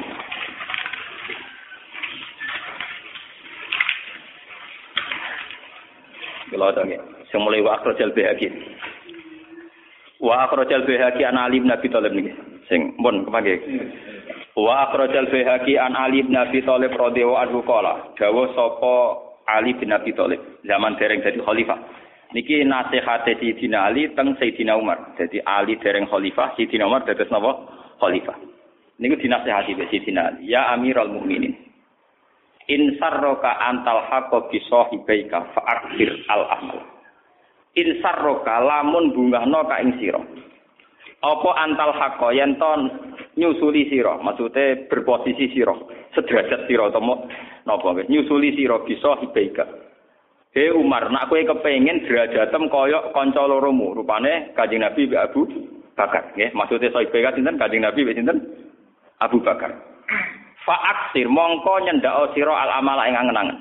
Speaker 1: Kalau ada nih, semulai wa akhrajal bihaqi. Wa akhrajal bihaqi an Ali bin Abi Thalib. Sing pun kepake. Wa akhrajal bihaqi an Ali bin Abi Thalib radhiyallahu anhu qala, dawuh sapa Ali bin Abi Thalib zaman dereng dadi khalifah. Niki nasihate Sayyidina Ali teng Sayyidina Umar. Jadi Ali dereng khalifah, Sayyidina Umar dados napa? Khalifah. Niku dinasihati Sayyidina Ali, ya Amirul Mukminin. In sarroka antal haqqa bi sahibaika fa akhir al amal. In sarroka lamun bungahno ka ing sira. Apa antal haqqa yen ton nyusuli sira, maksude berposisi sira, sederajat utawa napa wis nyusuli sira bi sahibaika. He Umar, nak kowe kepengin derajatem kaya kanca loromu, rupane Kanjeng Nabi Mbak Abu Bakar, nggih. Maksude sahibaika sinten Kanjeng Nabi sinten? Abu Bakar. Fa'aksir mongko nyendak sira al amala ing angen-angen.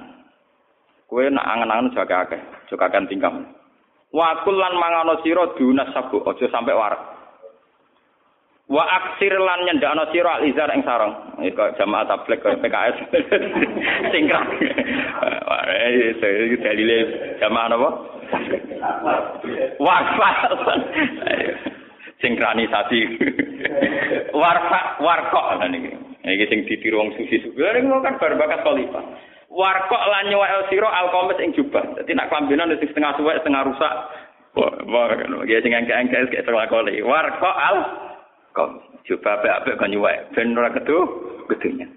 Speaker 1: Kowe nak angen-angen jaga akeh, jaga kan tingkam. Wa kullan mangano sira dunas sabu, aja sampe warak. Wa aksir lan nyendakno sira al izar ing sarong. Iku jamaah tablik kaya PKS. Singkrang. Wah, dalile jamaah napa? Warfa. Sinkronisasi. Warfa, warkok niki. Iki sing ditiru wong sufi-sufi. Lha ngono kan bar bakat khalifah. Warkok lan nyuwek sira alqamis ing jubah. Dadi nak klambinan sing setengah suwek setengah rusak. Wah, kan iki sing angke-angke kayak terlakoni. Warkok al kom jubah apik-apik kan nyuwek ben ora kedu gedunya.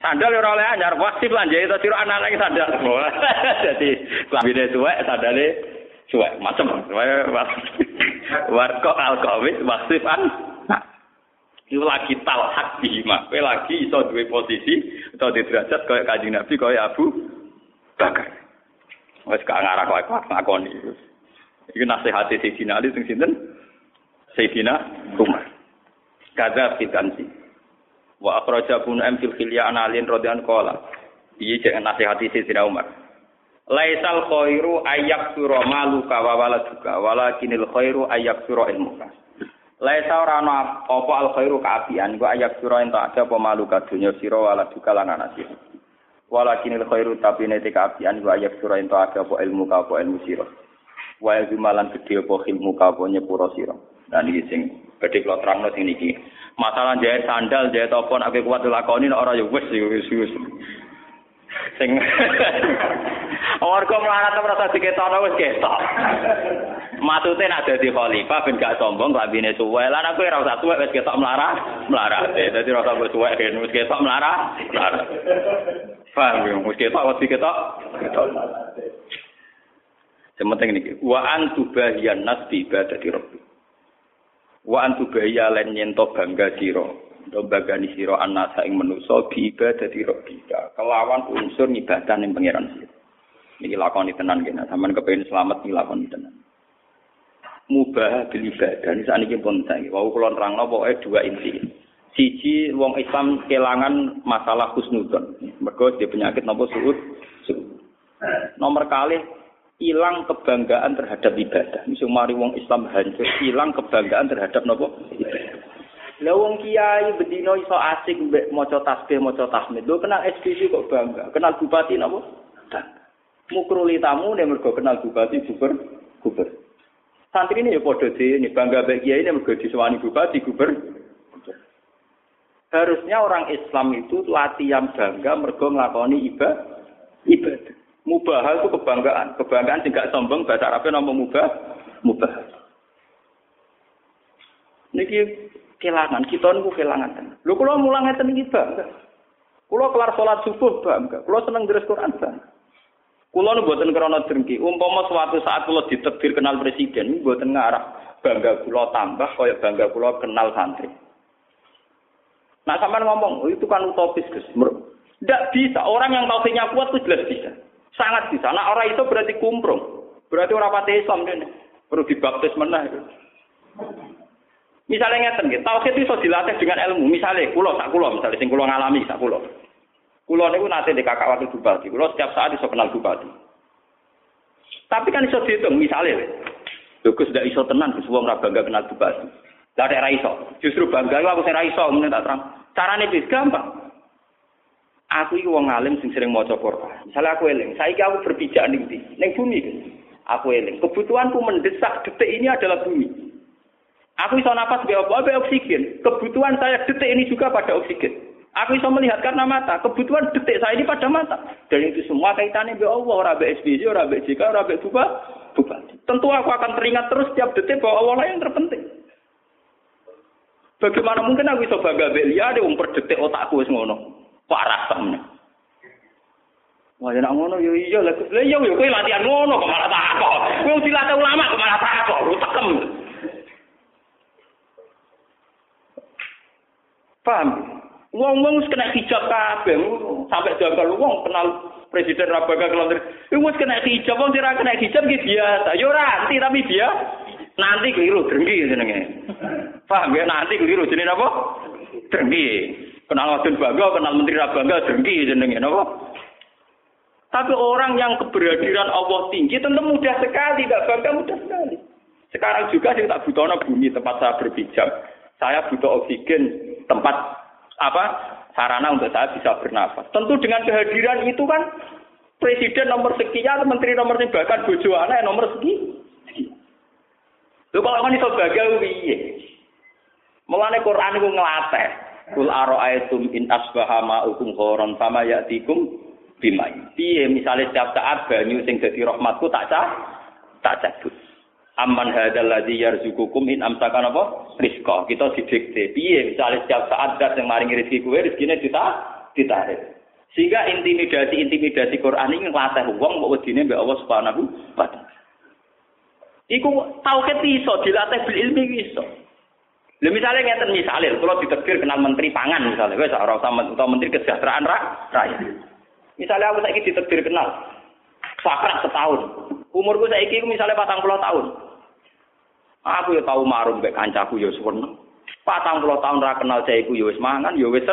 Speaker 1: Sandal ora oleh anyar, wasif lan jahit sira anak lagi sandal. Dadi klambine suwek sandale suwek macam. Warkok alqamis wasif an Iku lagi talhak bihima. Kowe lagi iso duwe posisi atau di derajat kaya Kanjeng Nabi kaya Abu Bakar. Wes gak ngarah kuat ngakoni. Iku nasihat Sayyidina Ali sing sinten? Sayyidina Umar. Kadza fitansi. Wa akhraja Ibnu M fil khilya an Ali radhiyallahu qala. Iki cek nasihat Sayyidina Umar. Laisal khairu ayyak sura maluka wa waladuka walakinil khairu ayyak sura ilmuka. Laisa ora ana apa al khairu kaapian gua ayak sira ento ada apa malu kadunya sira wala duka lan ana sira. Walakin al khairu tapi nete kaapian gua ayak sira ento ada apa ilmu ka apa ilmu sira. Wa malan gedhe apa ilmu ka apa nyepuro sira. Dan iki sing gedhe kula terangno sing niki. Masalah jahit sandal, jahit apa nek kuat dilakoni nek ora ya wis wis wis. Sing Warga melarat merasa diketono wis ketok. Maksudnya nak dadi khalifah ben gak sombong klambine suwe. Lah aku ora usah suwe wis ketok melarat, melarat. Dadi ora usah suwe ben wis ketok melarat, melarat. Paham ya, wis ketok wis ketok. Ketok. Sementing niki, wa antubahiyan nas bi ibadati rabbi. Wa antubahiya lan nyento bangga sira. Ndo bagani sira anasa ing manusa bi ibadati rabbi. Kelawan unsur ibadah ning pangeran sira. Niki lakoni tenan kene, sampean kepengin selamat niki lakoni tenan. mubah bil ibadah. Ini saat ini pun saya. Wau kulon rangno pokoknya dua inti. Siji wong Islam kelangan masalah husnudon. Mereka dia penyakit nopo suud. Nomor kali hilang kebanggaan terhadap ibadah. Misal mari wong Islam hancur, hilang kebanggaan terhadap nopo. Lah wong kiai bedino iso asik mbek maca tasbih, maca tahmid. Lho kenal SPC kok bangga. Kenal bupati napa? Mukruli tamu nek mergo kenal bupati, guber, guber. Santri ini ya podo ini bangga bagi ini mergo disewani bupati gubernur. Harusnya orang Islam itu latihan bangga mergo nglakoni ibadah. Ibadah. Mubah itu kebanggaan. Kebanggaan tidak sombong bahasa Arabnya nama mubah. Mubah. Niki kelangan, kita niku kelangan tenan. Lho kula mulang ngeten iki bangga. Kelar salat subuh bangga. Kula seneng deres Quran bangga. Kula nu mboten krana drengki. Umpama suatu saat kula ditekdir kenal presiden, mboten ngarah bangga kula tambah kaya bangga kula kenal santri. Nah, sampean ngomong, oh, itu kan utopis, Gus. Tidak bisa. Orang yang tauhidnya kuat itu jelas bisa. Sangat bisa. Nah, orang itu berarti kumprung. Berarti orang pati Islam ini. Perlu dibaptis mana itu. Misalnya gitu, tauhid itu bisa dilatih dengan ilmu. Misalnya, kulo, sak kulo, misalnya, sing kulo ngalami, sak kulo. Kulo niku nanti di kakak waktu bupati. Kulo setiap saat bisa kenal bupati. Tapi kan bisa dihitung, misalnya, Lho Gus ndak iso tenan Gus wong ora bangga kenal bupati. Lah ra iso, justru bangga aku sing ra iso ngene tak terang. Carane wis gampang. Aku iki wong alim sing sering maca Quran. Misalnya aku eling, saiki aku berpijak ning ndi? Ning bumi. Aku eling, kebutuhanku mendesak detik ini adalah bumi. Aku iso napas be apa? Be oksigen. Kebutuhan saya detik ini juga pada oksigen. Aku bisa melihat karena mata. Kebutuhan detik saya ini pada mata. Dan itu semua kaitannya be Allah, ora be SBY, ora be JK, ora be bupati. Tentu aku akan teringat terus setiap detik bahwa Allah yang terpenting. Bagaimana mungkin aku bisa bangga belia ada umper detik otakku wis ngono. Parah samne. Wah, ya ngono yo iya lah. Lah iya yo kowe latihan ngono kok malah takok. Kowe dilatih ulama kok malah takok, lu tekem. Paham? Wong-wong kena hijab kabeh, sampai jangkal wong kenal presiden Rabaga. Iku wis kena hijab, wong ora kena hijab ki biasa. Yo ora anti tapi dia nanti keliru drengki jenenge. Paham ya nanti keliru jenenge apa? Drengki. Kenal wadon bangga, kenal menteri Rabaga drengki jenenge napa? Tapi orang yang keberadiran Allah tinggi tentu mudah sekali, tidak bangga mudah sekali. Sekarang juga saya tak butuh bumi tempat saya berpijak. Saya butuh oksigen tempat apa sarana untuk saya bisa bernafas. Tentu dengan kehadiran itu kan presiden nomor sekian, menteri nomor sekian, bahkan bojo anak nomor sekian. Lho kalau kan iso gagal piye? Mulane Quran iku nglatih. Kul aro'aitum in asbaha ma'ukum khoron fama ya'tikum bimai. Piye misale setiap saat banyu sing dadi rahmatku tak cah tak cabut. Amman hadzal ladzi yarzuqukum in amsakan apa? Rizqa. Kita didikte. Piye misalnya setiap saat dat yang maringi rezeki kowe rezekine kita ditarik. Sehingga intimidasi-intimidasi Quran ini ngelatih wong mbok wedine mbek Allah Subhanahu wa taala. Iku tauhid iso dilatih bil ilmi iso. Lha misalnya ngeten misalnya, kalau ditekir kenal menteri pangan misalnya, wes ora usah atau menteri kesejahteraan rakyat. Misalnya aku saiki ditekir kenal, sakrat setahun. Umurku saiki misalnya patang puluh tahun. Aku ya tahu marum mbek kancaku ya seneng. Patang puluh tahun ra kenal jaiku ya wis mangan ya wis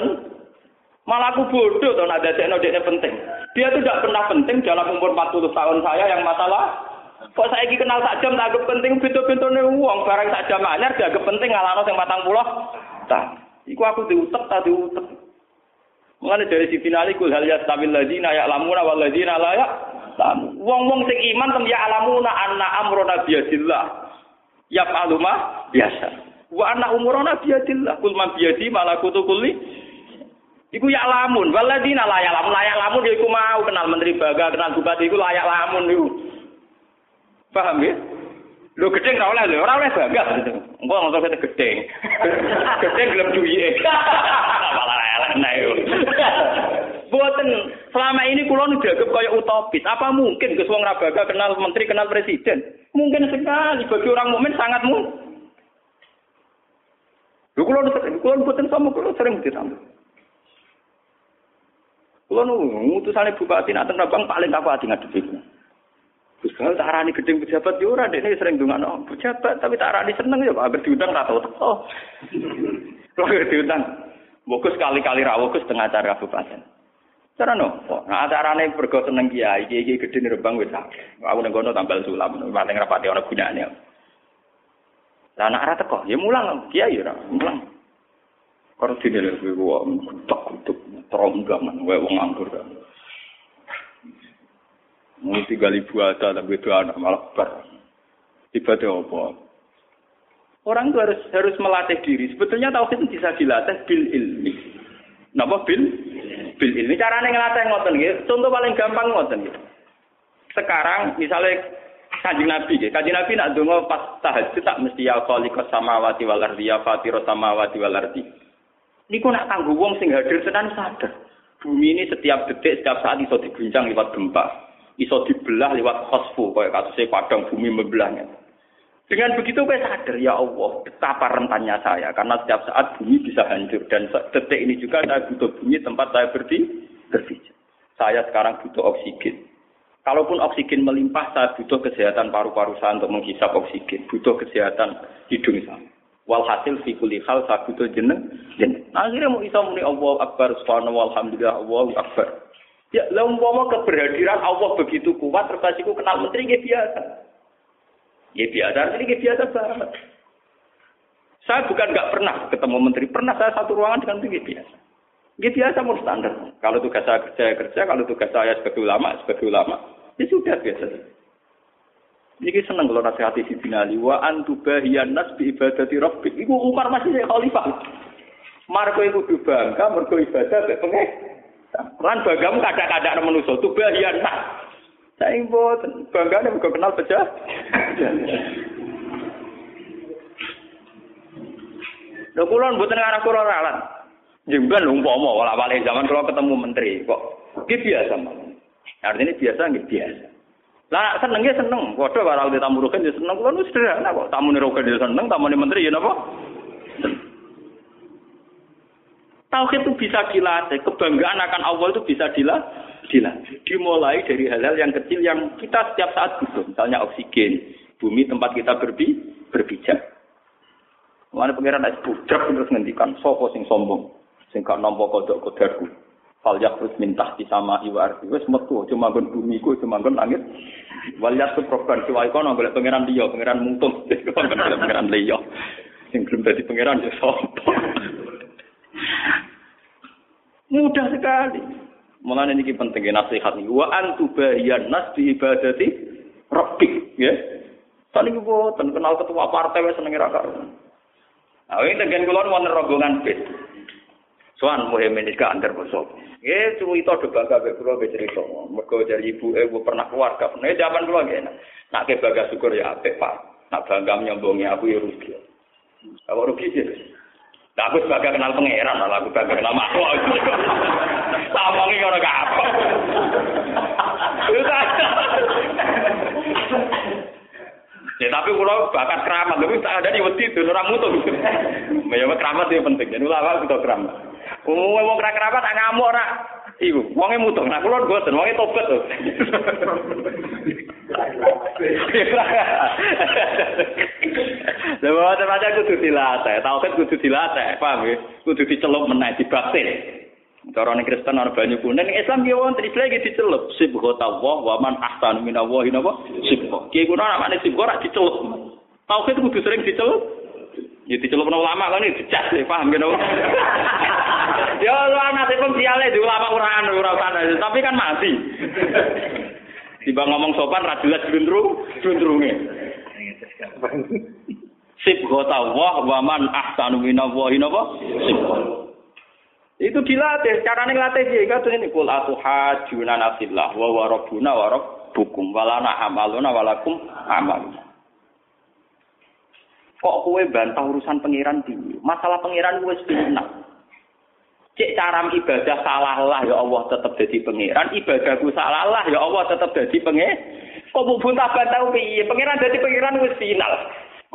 Speaker 1: Malah aku bodoh tuh ada dekno dekne penting. Dia tuh tidak pernah penting dalam umur 40 tahun saya yang masalah Kok saya kenal sak jam tak penting pintu-pintune uang barang sak jam anyar dianggap penting ngalano sing 40 tak. Iku aku diutek tak diutek. Mulane dari si finali kul hal yastabil ladina ya'lamuna wal ladina la Wong-wong sing iman tem alamuna anna amrona biadillah ya paluma biasa. Wa anak umurona biadillah. Kul man biadi malakutu kulli. Iku ya lamun. Waladina layak lamun. Layak lamun ya iku mau kenal menteri baga, kenal bupati iku layak lamun iku. Paham ya? Lho gedeng ora oleh ora oleh bangga. Engko ngono kete gedeng. Gedeng gelem duwike. Malah elek nek. Boten selama ini kula dianggap kaya utopis. Apa mungkin Gus wong Rabaga kenal menteri, kenal presiden? Mungkin sekali bagi orang mukmin sangat mungkin. Lho kula kula boten sama kula sering ditambah. Kula nu ngutusane bupati nak teng Rabang paling apa ati ngadepi. Gus kalau tak arani gedeng pejabat yo ora dekne sering ndongano pejabat tapi tak arani seneng ya Pak diundang ra tau teko. Kalau diundang. Fokus kali-kali rawuh Gus tengah acara kabupaten. Cara no, nah acarane bergo seneng kiai, kiai kiai gede nih rebang wis Aku neng kono tambal sulam, paling rapati orang gunanya. Lah anak rata kok, ya mulang, kiai ya mulang. Kalau sini lho, gue gua tak untuk teronggaman, gue wong anggur. Mau tiga ribu ada, tapi itu anak malah ber. Tiba-tiba apa? Orang itu harus harus melatih diri. Sebetulnya tauhid itu bisa dilatih bil ilmi. Napa bil? Bil ilmi. Caranya ngelatih ngoten gitu. Contoh paling gampang ngoten gitu. Sekarang misalnya Kanjeng Nabi nggih. Kanjeng Nabi nak donga pas tahajud tak mesti ya khaliqas samawati wal ardi ya fatiros samawati wal ardi. Niku nak kanggo wong sing hadir tenan sadar. Bumi ini setiap detik, setiap saat iso diguncang lewat gempa. Iso dibelah lewat khosfu, kayak kasusnya padang bumi membelahnya. Dengan begitu saya sadar, ya Allah, betapa rentannya saya. Karena setiap saat bumi bisa hancur. Dan detik ini juga saya butuh bumi tempat saya berdiri. Saya sekarang butuh oksigen. Kalaupun oksigen melimpah, saya butuh kesehatan paru-paru saya untuk menghisap oksigen. Butuh kesehatan hidung saya. Walhasil fi kulli hal saya butuh jeneng. jeneng. Nah, akhirnya mau isa muni Allah Akbar, subhanahu alhamdulillah, Allah Akbar. Ya, lah umpama keberhadiran Allah begitu kuat, terus kenal menteri ya biasa. Ya biasa, ini biasa banget. Saya bukan nggak pernah ketemu menteri, pernah saya satu ruangan dengan tinggi biasa. Gitu biasa mau standar. Kalau tugas saya kerja, kerja. Kalau tugas saya sebagai ulama, sebagai ulama. Ya sudah biasa. Ini seneng kalau nasihati si binali. Wa antubahiyan nas bi ibadati rabbik. Iku Umar masih saya khalifah. Marco itu kudu bangga, mergo ibadah pengen. Lan banggamu kadang-kadang manusia tubahiyan nas. Saya ingin bangga nih mergo kenal pecah. Lho kula mboten ngarah kula ralat. Jemban umpama wala wale zaman kalau ketemu menteri kok. Iki biasa, Artinya biasa nggih biasa. Lah seneng ya seneng. Padha karo di tamu rugen ya seneng. Kulo sederhana kok. Tamu rugen ya seneng, tamu menteri ya napa? Tauhid itu bisa dilatih, kebanggaan akan Allah itu bisa dilatih. Dimulai dari hal-hal yang kecil yang kita setiap saat butuh. Misalnya oksigen, bumi tempat kita berbi, berpijak. Mana pengiran es budak terus ngendikan, sopo sing sombong, sing gak nampa kodok kodarku. Fal terus minta di sama iwa arti. Wes metu cuma gon bumi ku cuma gon langit. Wal yakhrus program siwa iku ono golek pangeran liya, pangeran mungtung. pangeran liya. Sing belum dadi pangeran ya sapa. Mudah sekali. Mulane niki penting nasihat niku wa antu bayan nas bi ibadati rabbik ya. Tadi gue boten kenal ketua partai wes seneng ra karo. Nah, ini dengan kulon wonten rombongan bis. Soan muhimin ini antar. Ya, cerita do bangga be kula be cerita. Mergo ibu eh pernah keluarga. Nah, zaman kula nggih. Nak ke bangga syukur ya apik, Pak. Nak bangga nyombongi aku ya rugi. Apa rugi sih? Nah, aku sebagai kenal pangeran, malah aku sebagai kenal makhluk. Samongi ora gak apa. Ya tapi kalau bakat keramat, tapi tak ada di wedi itu orang mutu. Ya keramat itu penting. Jadi ulama kita keramat. Umumnya wong ra kerabat tak ngamuk ora. Iku, wonge mutung. Nah, kula mboten, wonge tobat to. Lha wae macam kudu dilatih, tauhid kudu dilatih, paham ya? Kudu dicelup meneh dibaksin. Cara ning Kristen ana banyu kuning, ning Islam ki wonten Islam iki dicelup. Sibghata Allah wa man ahsanu minallahi napa? Sibghah. Ki kuwi ana makne sibghah ra dicelup. Tauhid kudu sering dicelup. Ya dicelup ulama kan ini dicas ya, paham kan? ya ulama sing siale di ulama ora anu ora tapi kan mati. Tiba ngomong sopan ra jelas glundrung, glundrunge. Sip ghota wah wa man ahsanu minallahi napa? Sip. Itu dilatih, carane nglatih piye? Katune ini kul atuhajuna nafillah wa wa rabbuna wa rabbukum walana amaluna walakum amaluna. Kok kue bantah urusan pangeran tinggi? Masalah pangeran kue final. Cek cara ibadah salah lah ya Allah tetap jadi pangeran. Ibadahku salah lah ya Allah tetap jadi pangeran. Kok mau buntah bantah piye? Pangeran jadi pangeran wis final.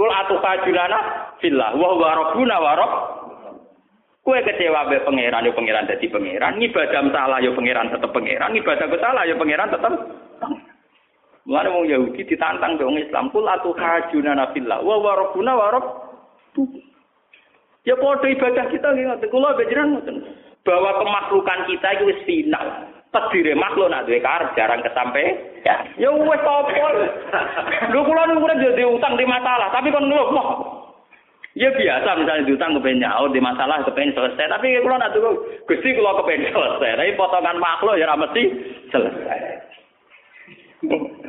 Speaker 1: Kul atu fajulana fillah wa huwa rabbuna wa rabb Kue kecewa be pangeran yo pangeran jadi pangeran, ibadah salah yo pangeran tetap pangeran, ibadah salah yo pangeran tetap Mulane wong Yahudi ditantang dong Islam kul atu hajuna nafillah wa wa rabbuna wa rabb. Ya padha ibadah kita nggih ngoten. Kula bejeran ngoten. Bahwa kemakhlukan kita itu final. Tedire makhluk nak duwe karep jarang kesampe. Ya, ya wis apa. Lho kula niku dadi utang di masalah, tapi kon lho moh. Ya biasa misalnya diutang kepengen nyaur di masalah kepengen selesai, tapi kalau nak dulu gusti kalau kepengen selesai, tapi potongan makhluk ya mesti selesai.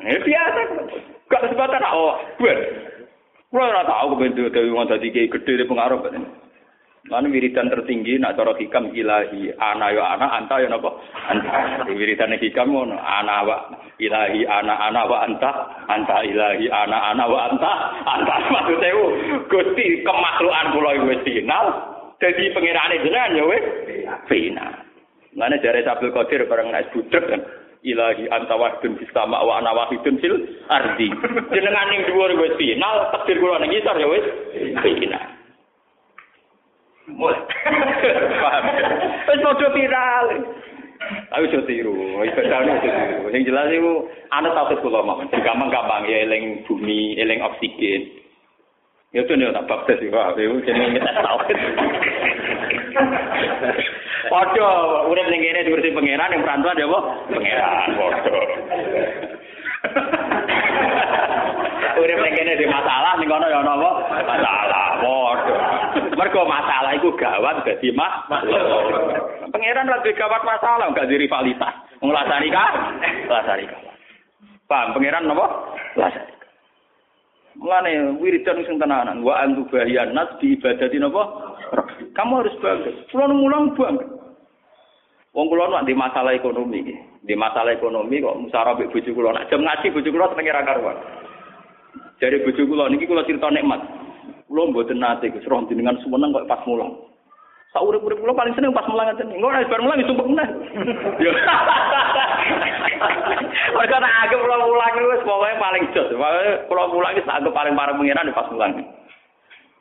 Speaker 1: Eh biasa. Gak kesempatan oh, gue. Kulo ora tau kepen dari wong dadi gedhe pengaruh. Mana wiridan tertinggi nak cara hikam ilahi ana yo ana anta yo napa anta. Wiridan hikam ngono ana wa ilahi ana ana wa anta anta ilahi ana ana wa anta anta maksudnya Gusti kemakhlukan kula wis final dadi pengirane jenengan yo wis final. Mana jare Abdul Qadir bareng nek budek kan ilahi anta wahdun fis sama wa ana wahidun fil ardi. Jenengan ning dhuwur wis final, takdir kula ning ngisor ya wis final. Paham. Wis padha viral. Aku iso tiru, iso jane iso tiru. Sing jelas iku ana tauhid kula mawon. Gampang-gampang ya eling bumi, eling oksigen. Ya tuh nih tak baptis wah, itu jenenge kita tauhid. Padha urip ning kene diurusi pangeran yang perantauan ya apa? Pangeran, padha. urip ning kene di masalah ning kono ya ana apa? Masalah. Padha. Mergo masalah iku gawat dadi mah. Pangeran lagi gawat masalah enggak di rivalitas. Nglasani ka? Nglasani ka. Paham pangeran napa? Nglasani. Mulane wiridan sing tenanan wa antu bahiyan nas di napa? Kamu harus bangga. Kulo ngulang bangga. Wong kula nak di masalah ekonomi iki. Di masalah ekonomi kok musara mbek bojo kula nak jam ngaji bojo kula senenge ra karuan. Dari bojo kula niki kula cerita nikmat. Kula mboten nate Gus roh jenengan sumeneng kok pas mulang. Saurip-urip kula paling seneng pas mulang ngeten. Engko nek bar mulang disumpek meneh. Yo. Mereka nak agak kula mulang wis pokoke paling jos. Pokoke kula mulang wis anggap paling parah pengiran pas mulang.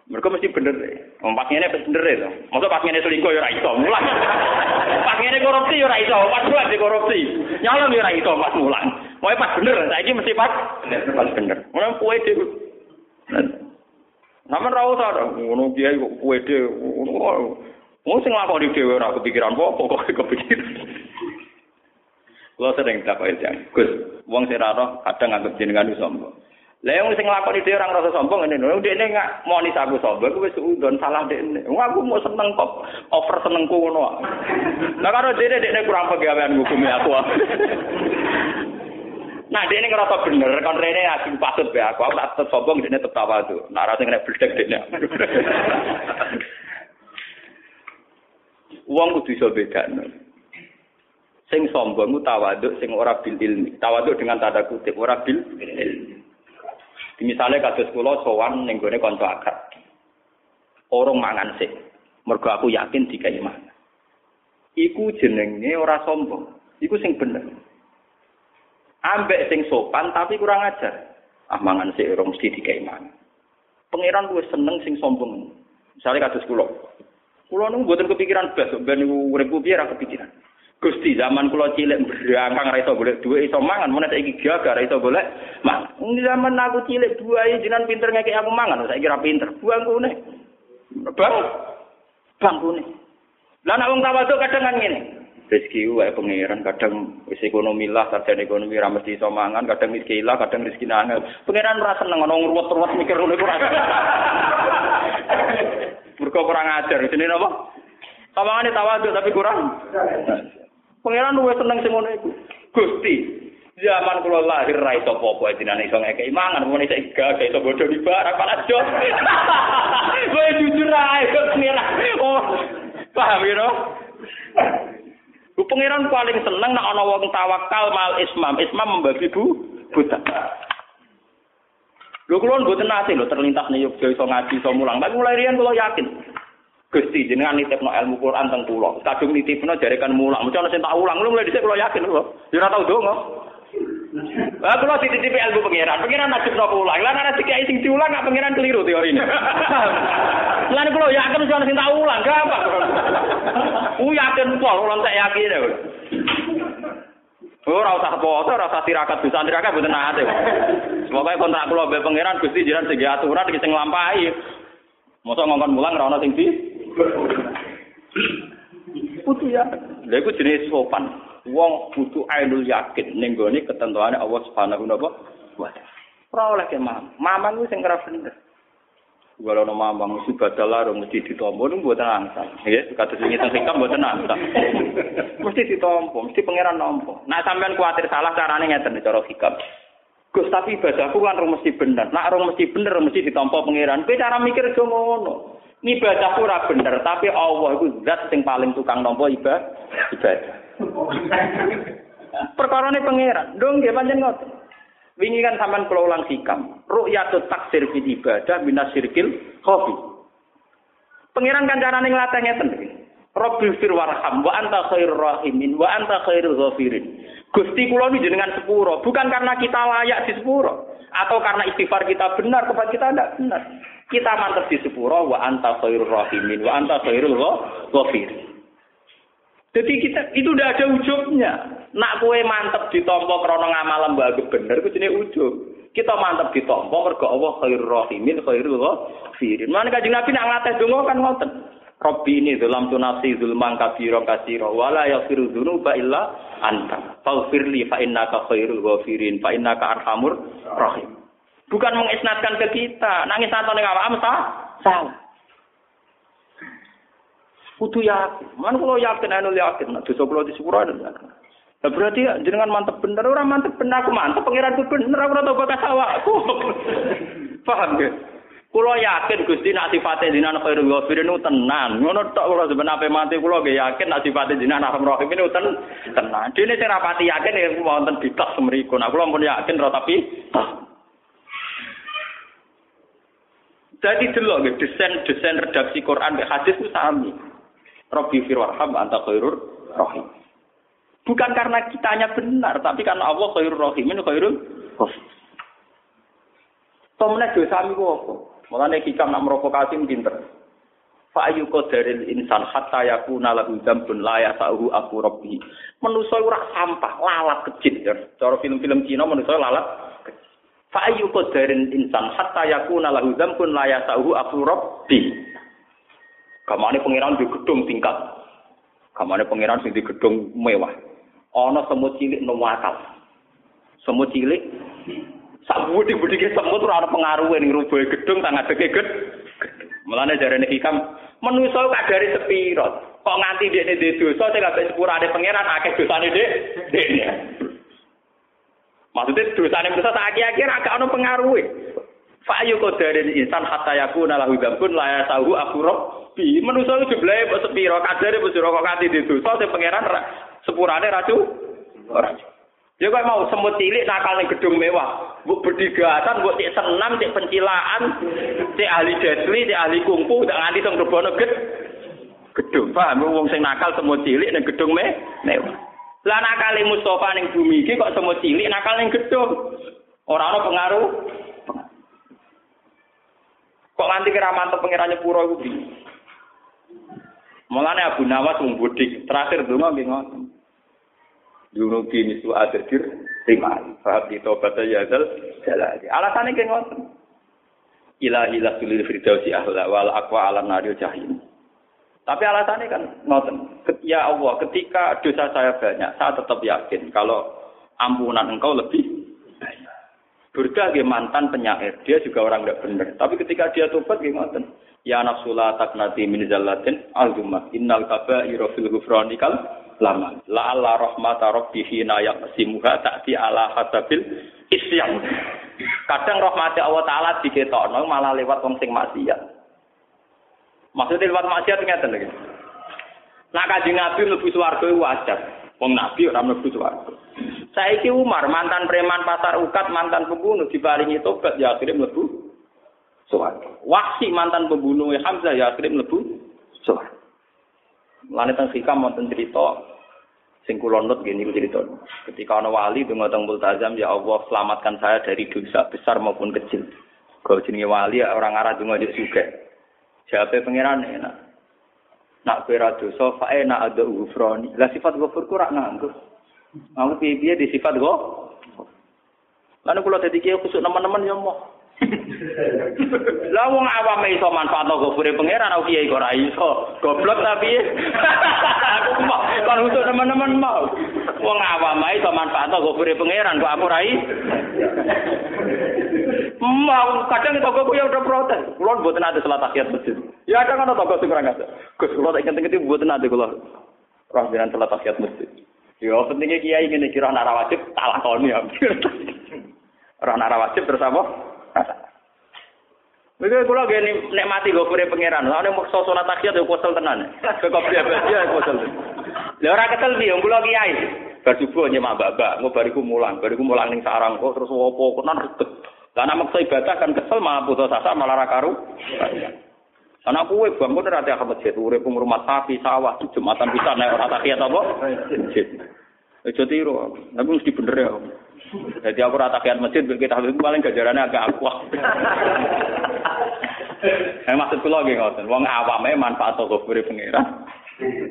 Speaker 1: Mereka mesti bener deh. Wong pas ngene bener deh. Masa pas ngene selingkuh ya ora iso mulang. Pas ngene korupsi ya ora iso, pas mulang di korupsi. Nyolong ya ora iso pas mulang. Pokoke pas bener, saiki mesti pas pas bener. Kuwe dhewe. Namun ra usah ngono kiai kok kuwe dhewe. Wong sing nglakoni dhewe ora kepikiran apa kok kepikiran. Kulo sering takok itu, Gus, wong sing ora kadang nganggep jenengan sombong. Lah yang sing nglakoni dhewe ora ngrasa sombong ngene lho. Dekne nggak monis aku sombong, aku wis udon salah dekne. Wong aku mau seneng kok over senengku ngono. Lah karo dekne dekne kurang pegawean hukumi aku. Nah, dia ini ngerasa bener, kan Rene aku patut be aku, aku tak sombong, dia tetep tawa tuh. Nah, rasa kena bledek dia. Uang kudu iso bedakno. Sing sombong ku tawaduk, sing ora bil ilmi. Tawaduk dengan tanda kutip, ora bil ilmi. Misalnya kados kula sowan ning gone kanca. Orang mangan sik. Mergo aku yakin dikai mangan. Iku jenenge ora sombong. Iku sing bener. Ambek sing sopan tapi kurang ajar. Ah mangan sik ora mesti dikai. Pangeran luwih seneng sing sombong. Misalnya kados kula. Kula niku mboten kepikiran blas ben niku urip piye ra kepikiran. Gusti zaman kula cilik berangkang ra iso golek duwe iso mangan, mun saiki gagah ra iso golek mangan. Zaman aku cilik buahe jenengan pinter ngekek aku mangan, saiki ra pinter. Buangkune. Bang. Bangkune. Lah nek wong tawaduk kadang kan ngene. Rezeki wae pangeran kadang wis ekonomi lah, sarjana ekonomi ra mesti iso mangan, kadang rezeki lah, kadang rezeki nangel. Pangeran ora seneng ana ngruwet-ruwet mikir ngono iku ora. Mergo kurang ajar, jenenge napa? Tawangane tawaduk tapi kurang. Pangeran luwih seneng sing ngono iku. Gusti, zaman kula lahir ra iso apa-apa dinane iso ngekeki mangan, mun iso gak iso bodho di barak pala jos. Kowe jujur ae kok pangeran. Oh, paham ya, Bu pangeran paling seneng nek ana wong tawakal mal ismam. Ismam membagi bu buta. Lho kula mboten nate lho terlintas nih Yogyakarta iso ngaji iso mulang. Tapi mulai riyen kula yakin. Gusti jenengan nitipno ilmu Quran teng kula. Kadung nitipno jarekan mulang. Mesti ana sing tak ulang. Lho mulai dhisik kula yakin lho. Ya ora tau donga. Lah kula dititipi ilmu pangeran. Pangeran najib napa ulang. Lah nek dikai sing diulang gak pangeran keliru teorine. Lan kula yakin mesti ana sing tak ulang. Gampang. Ku yakin pol, ora tak yakin. Ora usah foto, ora usah tirakat bisa tirakat mboten nate. Semoga kontrak kula mbek pangeran Gusti jenengan sing aturan iki sing nglampahi. Mosok ngongkon mulang ora ana sing di Putu ya. Lha iku jenis sopan. Wong butuh ainul yakin ning gone ketentuane Allah Subhanahu wa taala. Ora oleh ke mam. Mamang ku sing ora bener. Kalau nama mamang mesti badal larung mesti ditompo nu mboten angsal. Nggih, kados sing teng hikam mboten angsal. Mesti ditompo, mesti pangeran nompo. Nah sampean kuatir salah carane ngeten cara hikam. Gus tapi ibadahku kan rung mesti bener. Nak rung mesti bener mesti ditompo pangeran. Kowe cara mikir aja ngono. Ibadah ora bener, tapi Allah itu zat sing paling tukang nampa ibadah. Perkara ini pangeran. Dong dia panjang ngoten. Wingi kan sampean kula ulang sikam. Ru'yatut taksir fil ibadah minasyirkil khofi. Pangeran kan carane nglatih ngeten iki. Fir warham wa anta khairur rahimin wa anta khairul ghafirin. Gusti kula ini jenengan sepuro, bukan karena kita layak di sepuro atau karena istighfar kita benar kepada kita tidak benar. Kita mantep di sepuro wa anta khairur rahimin wa anta khairul ghafirin. Jadi kita itu udah ada ujungnya. Nak kue mantep ditompo krono ngamal lembaga bener, itu jenis ujung. Kita mantep ditompo mergo Allah khairur rahimin khairul ghafirin. Mana kanjeng Nabi nak ngateh donga kan ngoten. Robbi ini dalam tunasi zulman kabiro kasiro wala yafiru dzunuba illa anta. Faghfirli fa innaka khairul ghafirin fa innaka arhamur rahim. Bukan mengisnatkan ke kita, nangis atau ning awakmu salah. Kudu yakin. Man kalau yakin anu yakin, nah dosa kula di sepuro anu yakin. Nah, berarti jenengan mantep bener, orang mantep bener, aku mantep pangeran bener, aku tau bakas awakku. Paham gak? Kulo yakin Gusti nak sifate jinan khairul ghafirin itu tenan. Ngono tok kula sampeyan ape mati kulo nggih yakin nak sifate jinan arham rahim itu ten tenan. Dene sing rapati yakin ya wonten bitas semriku. Nah kulo pun yakin ora tapi Jadi delok desain-desain redaksi Quran mek hadis itu sami. Rabbi firwarham anta khairur rahim. Bukan karena kitanya benar, tapi karena Allah khairur rahimin khairul ghafir. Tomne dosa mi apa? Mulane hikam nak merokokasi pinter. Fa ayu qadaril insan hatta yakuna lahu dzambun la yasahu aku rabbi. Manusa ora sampah, lalat kecil. Cara film-film Cina manusa lalat kecil. Fa ayu qadaril insan hatta yakuna lahu dzambun la yasahu aku rabbi. Kamane pangeran di gedung tingkat. Kamane pangeran sing di gedung mewah. Ana semut cilik nuwakal. Semut cilik Sabu di budi semut ora pengaruh ning rubuhe gedung tang adeke ged. Mulane jarene hikam manusa kok dari sepiro. Kok nganti dekne di dosa sing kabeh sepurane pangeran akeh dosane dek dekne. Maksudnya dosane manusa tak akhir agak ono pengaruh. Fa ayu qadarin insan hatta yakuna lahu dzambun la yasahu akhurab bi manusa jumlahe kok sepiro kadare kok nganti di dosa sing pangeran sepurane racu ora. Ya kok mau semut cilik nakal ning gedung mewah. Mbok berdigatan, mbok cek senam, cek pencilaan, cek ahli desli, cek ahli kungfu, tak nganti teng rebono ged. Gedung, paham wong sing nakal semut cilik ning gedung me mewah. Lah nakal Mustafa ning bumi iki kok semut cilik nakal ning gedung. Ora ana pengaruh. Kok nganti kira mantep pangerane pura iku Mulane Abu Nawas wong terakhir donga nggih ngoten. Dunubi misu terima. Fahab di tobat ya dal jalali. Alasannya kayak ngoten. Ilahi la sulil firdausi ahla wal aqwa alam nari jahim. Tapi alasannya kan ngoten. Ya Allah, ketika dosa saya banyak, saya tetap yakin kalau ampunan engkau lebih Burda mantan penyair, dia juga orang tidak benar. Tapi ketika dia tobat gimana? Ya nafsula taknati min zallatin al-jumah. Innal kaba'ira fil ghufranikal lama. La Allah rahmata rabbi hina yaqsimuha ta'ti ala hasabil isyam. Kadang rahmat Allah taala diketokno malah lewat wong sing maksiat. Maksudnya lewat maksiat ngeten lagi. Nah kanjeng Nabi mlebu swarga wajar. Wong Nabi ora mlebu swarga. Saiki Umar mantan preman pasar ukat, mantan pembunuh diparingi tobat ya akhirnya mlebu swarga. Wahsi mantan pembunuh Hamzah ya akhirnya mlebu swarga. Lan teng hikam wonten cerita sing gini cerita. Ketika ana wali donga teng multazam ya Allah selamatkan saya dari dosa besar maupun kecil. Kalau jenenge wali orang arah donga juk juga. Jawabe pangeran enak. Nak kowe ra dosa fa enak ada ghufrani. Lah sifat ghafur ku rak. Aku piye-piye di sifat go. Lalu kalau tadi kiai kusuk teman-teman ya mau. Lah wong awam iso manfaatno gofure pangeran aku kiai kok ora iso. Goblok tapi aku mau untuk teman-teman mau. Wong awam iso manfaatno gofure pangeran kok aku ora Mau kadang toko ku ya udah protes. Kulo mboten ada salat tahiyat masjid. Ya ada kan toko sing ora ngada. Gus kulo tak kenteng-kenteng mboten ada kulo. Roh jenengan salat tahiyat masjid. Ya pentingnya kiai ngene kira nek wajib tak lakoni ya. Ora nek wajib terus apa? Mereka kula gini nikmati gofure pangeran. Lah nek maksa salat tahiyat yo kosel tenan. Kok biasa ya kosel. Lah ora ketel piye kula kiai. Bar subuh nyemak babak, engko bariku mulang, bariku mulang ning sarang kok terus opo kok nan nek maksa ibadah kan kesel malah putus asa malah ra karu. Karena kue bangun dari ke masjid, urip rumah sapi, sawah, jumatan bisa naik orang tahiyat apa? Masjid. Ojo tiru, tapi mesti bener ya. Jadi aku rata kiat masjid, kita habis paling gajarannya agak akuah. Eh maksud kula nggih ngoten, wong awame manfaat toko beri pengiran.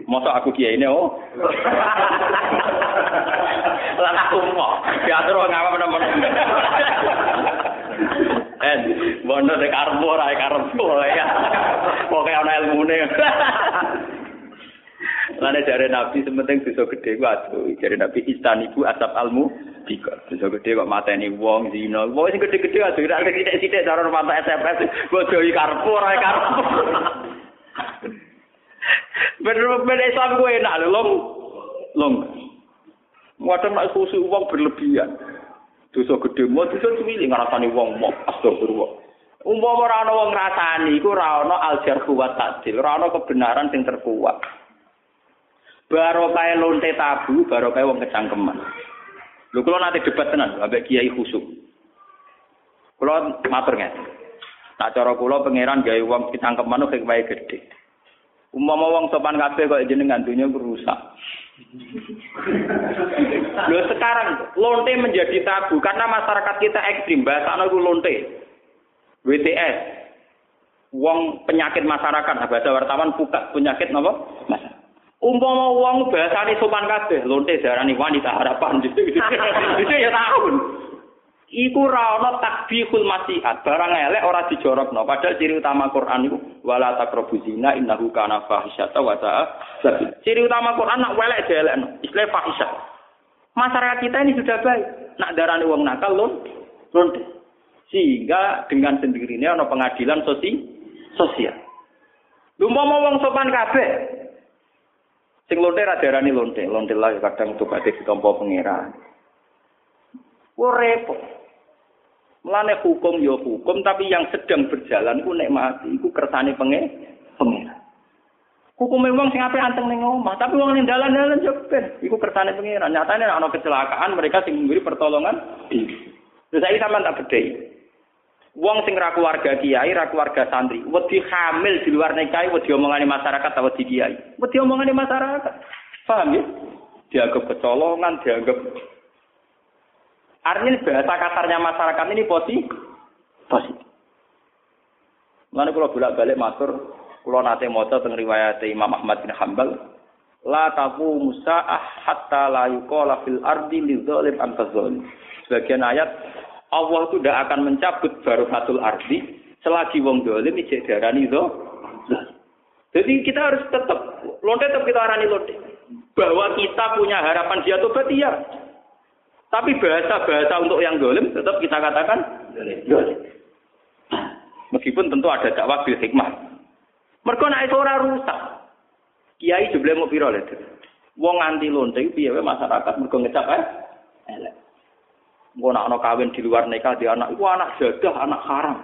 Speaker 1: Masa aku kiai ini oh. Lah aku mau diatur wong awam nemen. Eh, bondo dek karbo ora karbo ya. Pokoke ana ilmune. Lane jare Nabi sementing dosa gedhe ku aduh, jare Nabi istanibu asap almu tiga. Dosa gedhe kok mateni wong zina. Wong sing gedhe-gedhe aduh ora sithik-sithik cara mata SMS bodohi karpo ora karpo. Bener-bener Islam gue enak lho, long. Long. Muatan nak khusus uang berlebihan. Dosa gede mau dosa cilik ngrasani wong mau astagfirullah. Umpama ora ana wong ngrasani iku ora ana aljarhu wa ta'dil, ora ana kebenaran sing terkuat. Barokah lonte tabu, barokah wong kecangkeman. Lho kula nanti debat tenan ambek kiai khusuk. Kula matur. Tak cara kula pangeran gawe wong kecangkeman hikmahe gede. Umpama wong sopan kabeh kok jenengan dunya rusak. Lho sekarang lonte menjadi tabu karena masyarakat kita ekstrim. Bahasa itu lonte. WTS. Wong penyakit masyarakat. Nah, bahasa wartawan buka penyakit apa? Mas. Umpama wong bahasane sopan kabeh, lonte darani wanita harapan. Itu ya tahun. Iku ra ana takbihul masihat, barang elek ora dijorokno. Padahal ciri utama Quran iku wala taqrabu zina innahu kana fahisyata wa Ciri utama Quran nak welek dielekno, istilah fahisyah. Masyarakat kita ini sudah baik. Nak darani wong nakal lon lonte. Sehingga dengan sendirinya ana pengadilan sosi, sosial. Lumpama wong sopan kabeh. Sing lonte ra darani lonte, lonte lah kadang tuh kadhe ditampa pangeran. Wo repot. Mulane hukum ya hukum, tapi yang sedang berjalan ku nek mati iku kersane penge pengira. Hukum wong sing ape anteng ning omah, tapi wong ning dalan-dalan yo ben iku kersane pengira. Nyatane ana kecelakaan mereka sing memberi pertolongan. Terus saiki sampean tak bedhei. Wong sing ra keluarga kiai, ra keluarga santri, wedi hamil di luar nikah, wedi omongane masyarakat atau wedi kiai. Wedi omongane masyarakat. Paham ya? Dianggap kecolongan, dianggap Artinya bahasa kasarnya masyarakat ini positif. Positif. Lalu kalau bolak balik matur, kalau nate moco tentang riwayat Imam Ahmad bin Hambal, la taku musa hatta la yuqala fil ardi lidzalim antazalim. Sebagian ayat Allah itu tidak akan mencabut barokatul ardi selagi wong dolim ijek darani itu. Jadi kita harus tetap lonte tetap kita arani lonte bahwa kita punya harapan dia tobat iya. Tapi bahasa-bahasa untuk yang dolim tetap kita katakan dolim. Meskipun tentu ada dakwah bil hikmah. Mereka naik ora rusak. Kiai jebule mau piro lho. Wong anti lonte piye masyarakat mergo ngecap eh elek. Kawin di luar nikah di anak itu anak jadah, anak haram.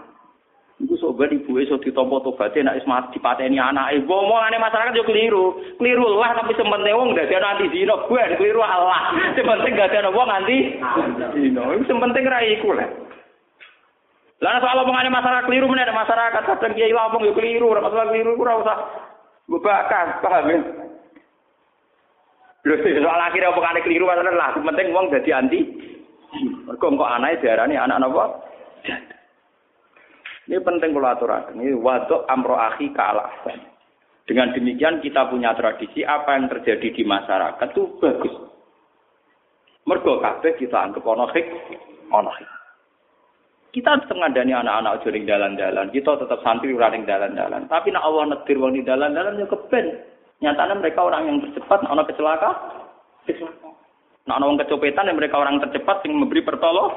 Speaker 1: Iku sobat ibu iso ditompo tobaté nek wis mati dipateni anake. Omongane masyarakat yo keliru. Keliru lah tapi sementing wong dadi anti zina gue keliru Allah. Sementing gak ada wong anti zina. Sementing ra iku lah. Lah soal omongane masyarakat keliru meneh masyarakat kadang kiai ngomong yo keliru, ora masalah keliru ora usah bebakan, paham ya? Lho soal akhirnya omongane keliru masalah lah, penting wong dadi anti. Mergo kok anake diarani anak napa? Janda. Ini penting kalau aturakan. Ini waduk amro kalah. Dengan demikian kita punya tradisi apa yang terjadi di masyarakat itu bagus. Mergo kabeh kita anggap ono hik, ono hik. Kita anak-anak aja ning dalan-dalan, kita tetap santri ora ning dalan-dalan. Tapi nek Allah nedir wong di dalan-dalan ya keben. Nyatanya mereka orang yang tercepat, ana kecelakaan. Kecelakaan. Nah, orang kecopetan, mereka orang tercepat yang memberi. Pertolong.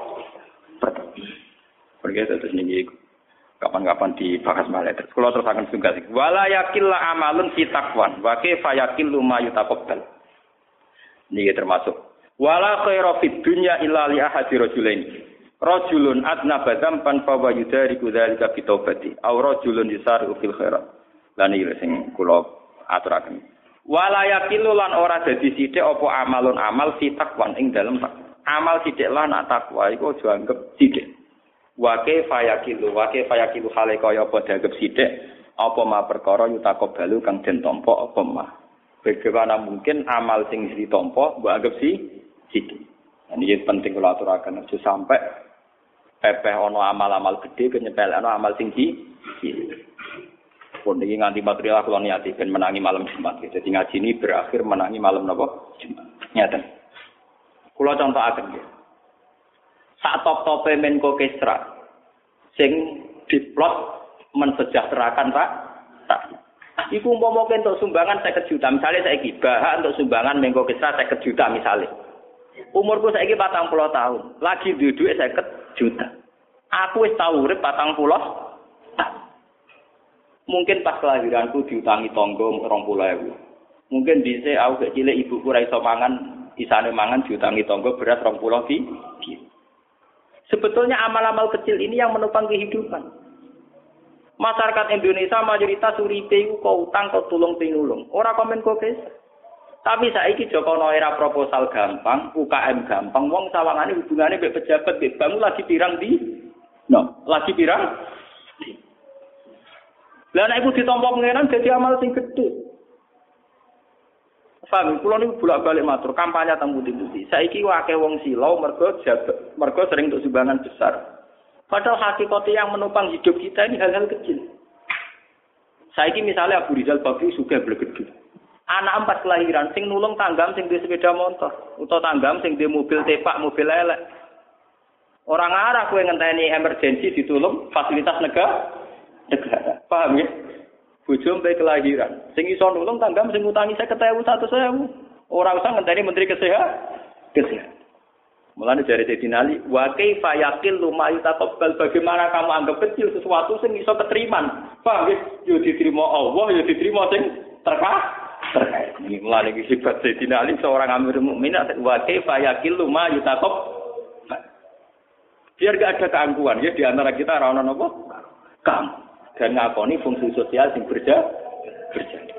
Speaker 1: Pergi terus nih kapan-kapan dibahas malah terus kalau terus akan sungguh sih wala amalun fi taqwan wa kaifa yakillu ma yutaqabbal ini termasuk wala khairu fid dunya illa li ahadi rajulain Rajulun adna badam pan fa wa yudari kudzalika bi. Aw rajulun yusari fil khairat. Lan iki sing kula aturaken. Wala yakilu lan ora dadi sithik apa amalun amal fi taqwan ing dalem amal sithik lan takwa iku aja anggap. Wa kaifa yakilu wa kaifa yakilu hale kaya apa dianggap sithik apa ma perkara kang den apa ma. Bagaimana mungkin amal sing ditampa mbok anggap si sithik. Ini penting kalau aturakan, sampai pepeh ono amal-amal gede kenyepelekno amal sing di pun iki nganti material kula niati ben menangi malam Jumat. Jadi ngaji ini berakhir menangi malam napa? Jumat. Nyata. Kula contohaken nggih. Sak top-tope Menko Kesra sing diplot mensejahterakan Pak. Iku umpama untuk sumbangan 50 juta, misalnya saya gibah untuk sumbangan Menko Kesra 50 juta misalnya. Umurku saiki patang puluh tahun, lagi duit saya juta. Aku wis tau patang puluh Mungkin pas kelahiranku diutangi puluh ewu. Mungkin bisa aku kecil ibuku rai mangan, isane mangan diutangi tonggo beras rong puluh di. Sebetulnya amal-amal kecil ini yang menopang kehidupan. Masyarakat Indonesia mayoritas uripe iku kok utang kok tulung pinulung. Ora komen kok Tapi saiki Joko era proposal gampang, UKM gampang, wong sawangane hubungane mbek pejabat mbek bangun lagi pirang di no, lagi pirang Lah nek iku ditampa pengenan dadi amal sing gedhe. Paham, kula niku bolak-balik matur kampanye teng putih-putih. Saiki akeh wong silau mergo jabat, mergo sering untuk sumbangan besar. Padahal hakikatnya yang menopang hidup kita ini hal-hal kecil. Saiki misalnya Abu Rizal Bakri suka bergede anak empat kelahiran sing nulung tanggam sing di sepeda motor atau tanggam sing di mobil tepak mobil elek orang arah kue ngenteni emergensi ditulung fasilitas negara negara paham ya bojo sampai kelahiran sing iso nulung tanggam sing utangi satu saya orang usah ngenteni menteri kesehatan kesehatan Mulanya dari Sayyidina Ali, wa kaifa yaqillu ma yutaqabbal bagaimana kamu anggap kecil sesuatu sing iso keteriman. Paham ya? Yo diterima Allah, yo diterima sing terkah terkait. Ini mulai lagi sifat Sayyidina Ali seorang amir mukmin wa kaifa yaqilu ma yutaqab. Biar gak ada keangkuhan ya di antara kita ora ono? Kamu dan ngakoni fungsi sosial yang berja berjalan.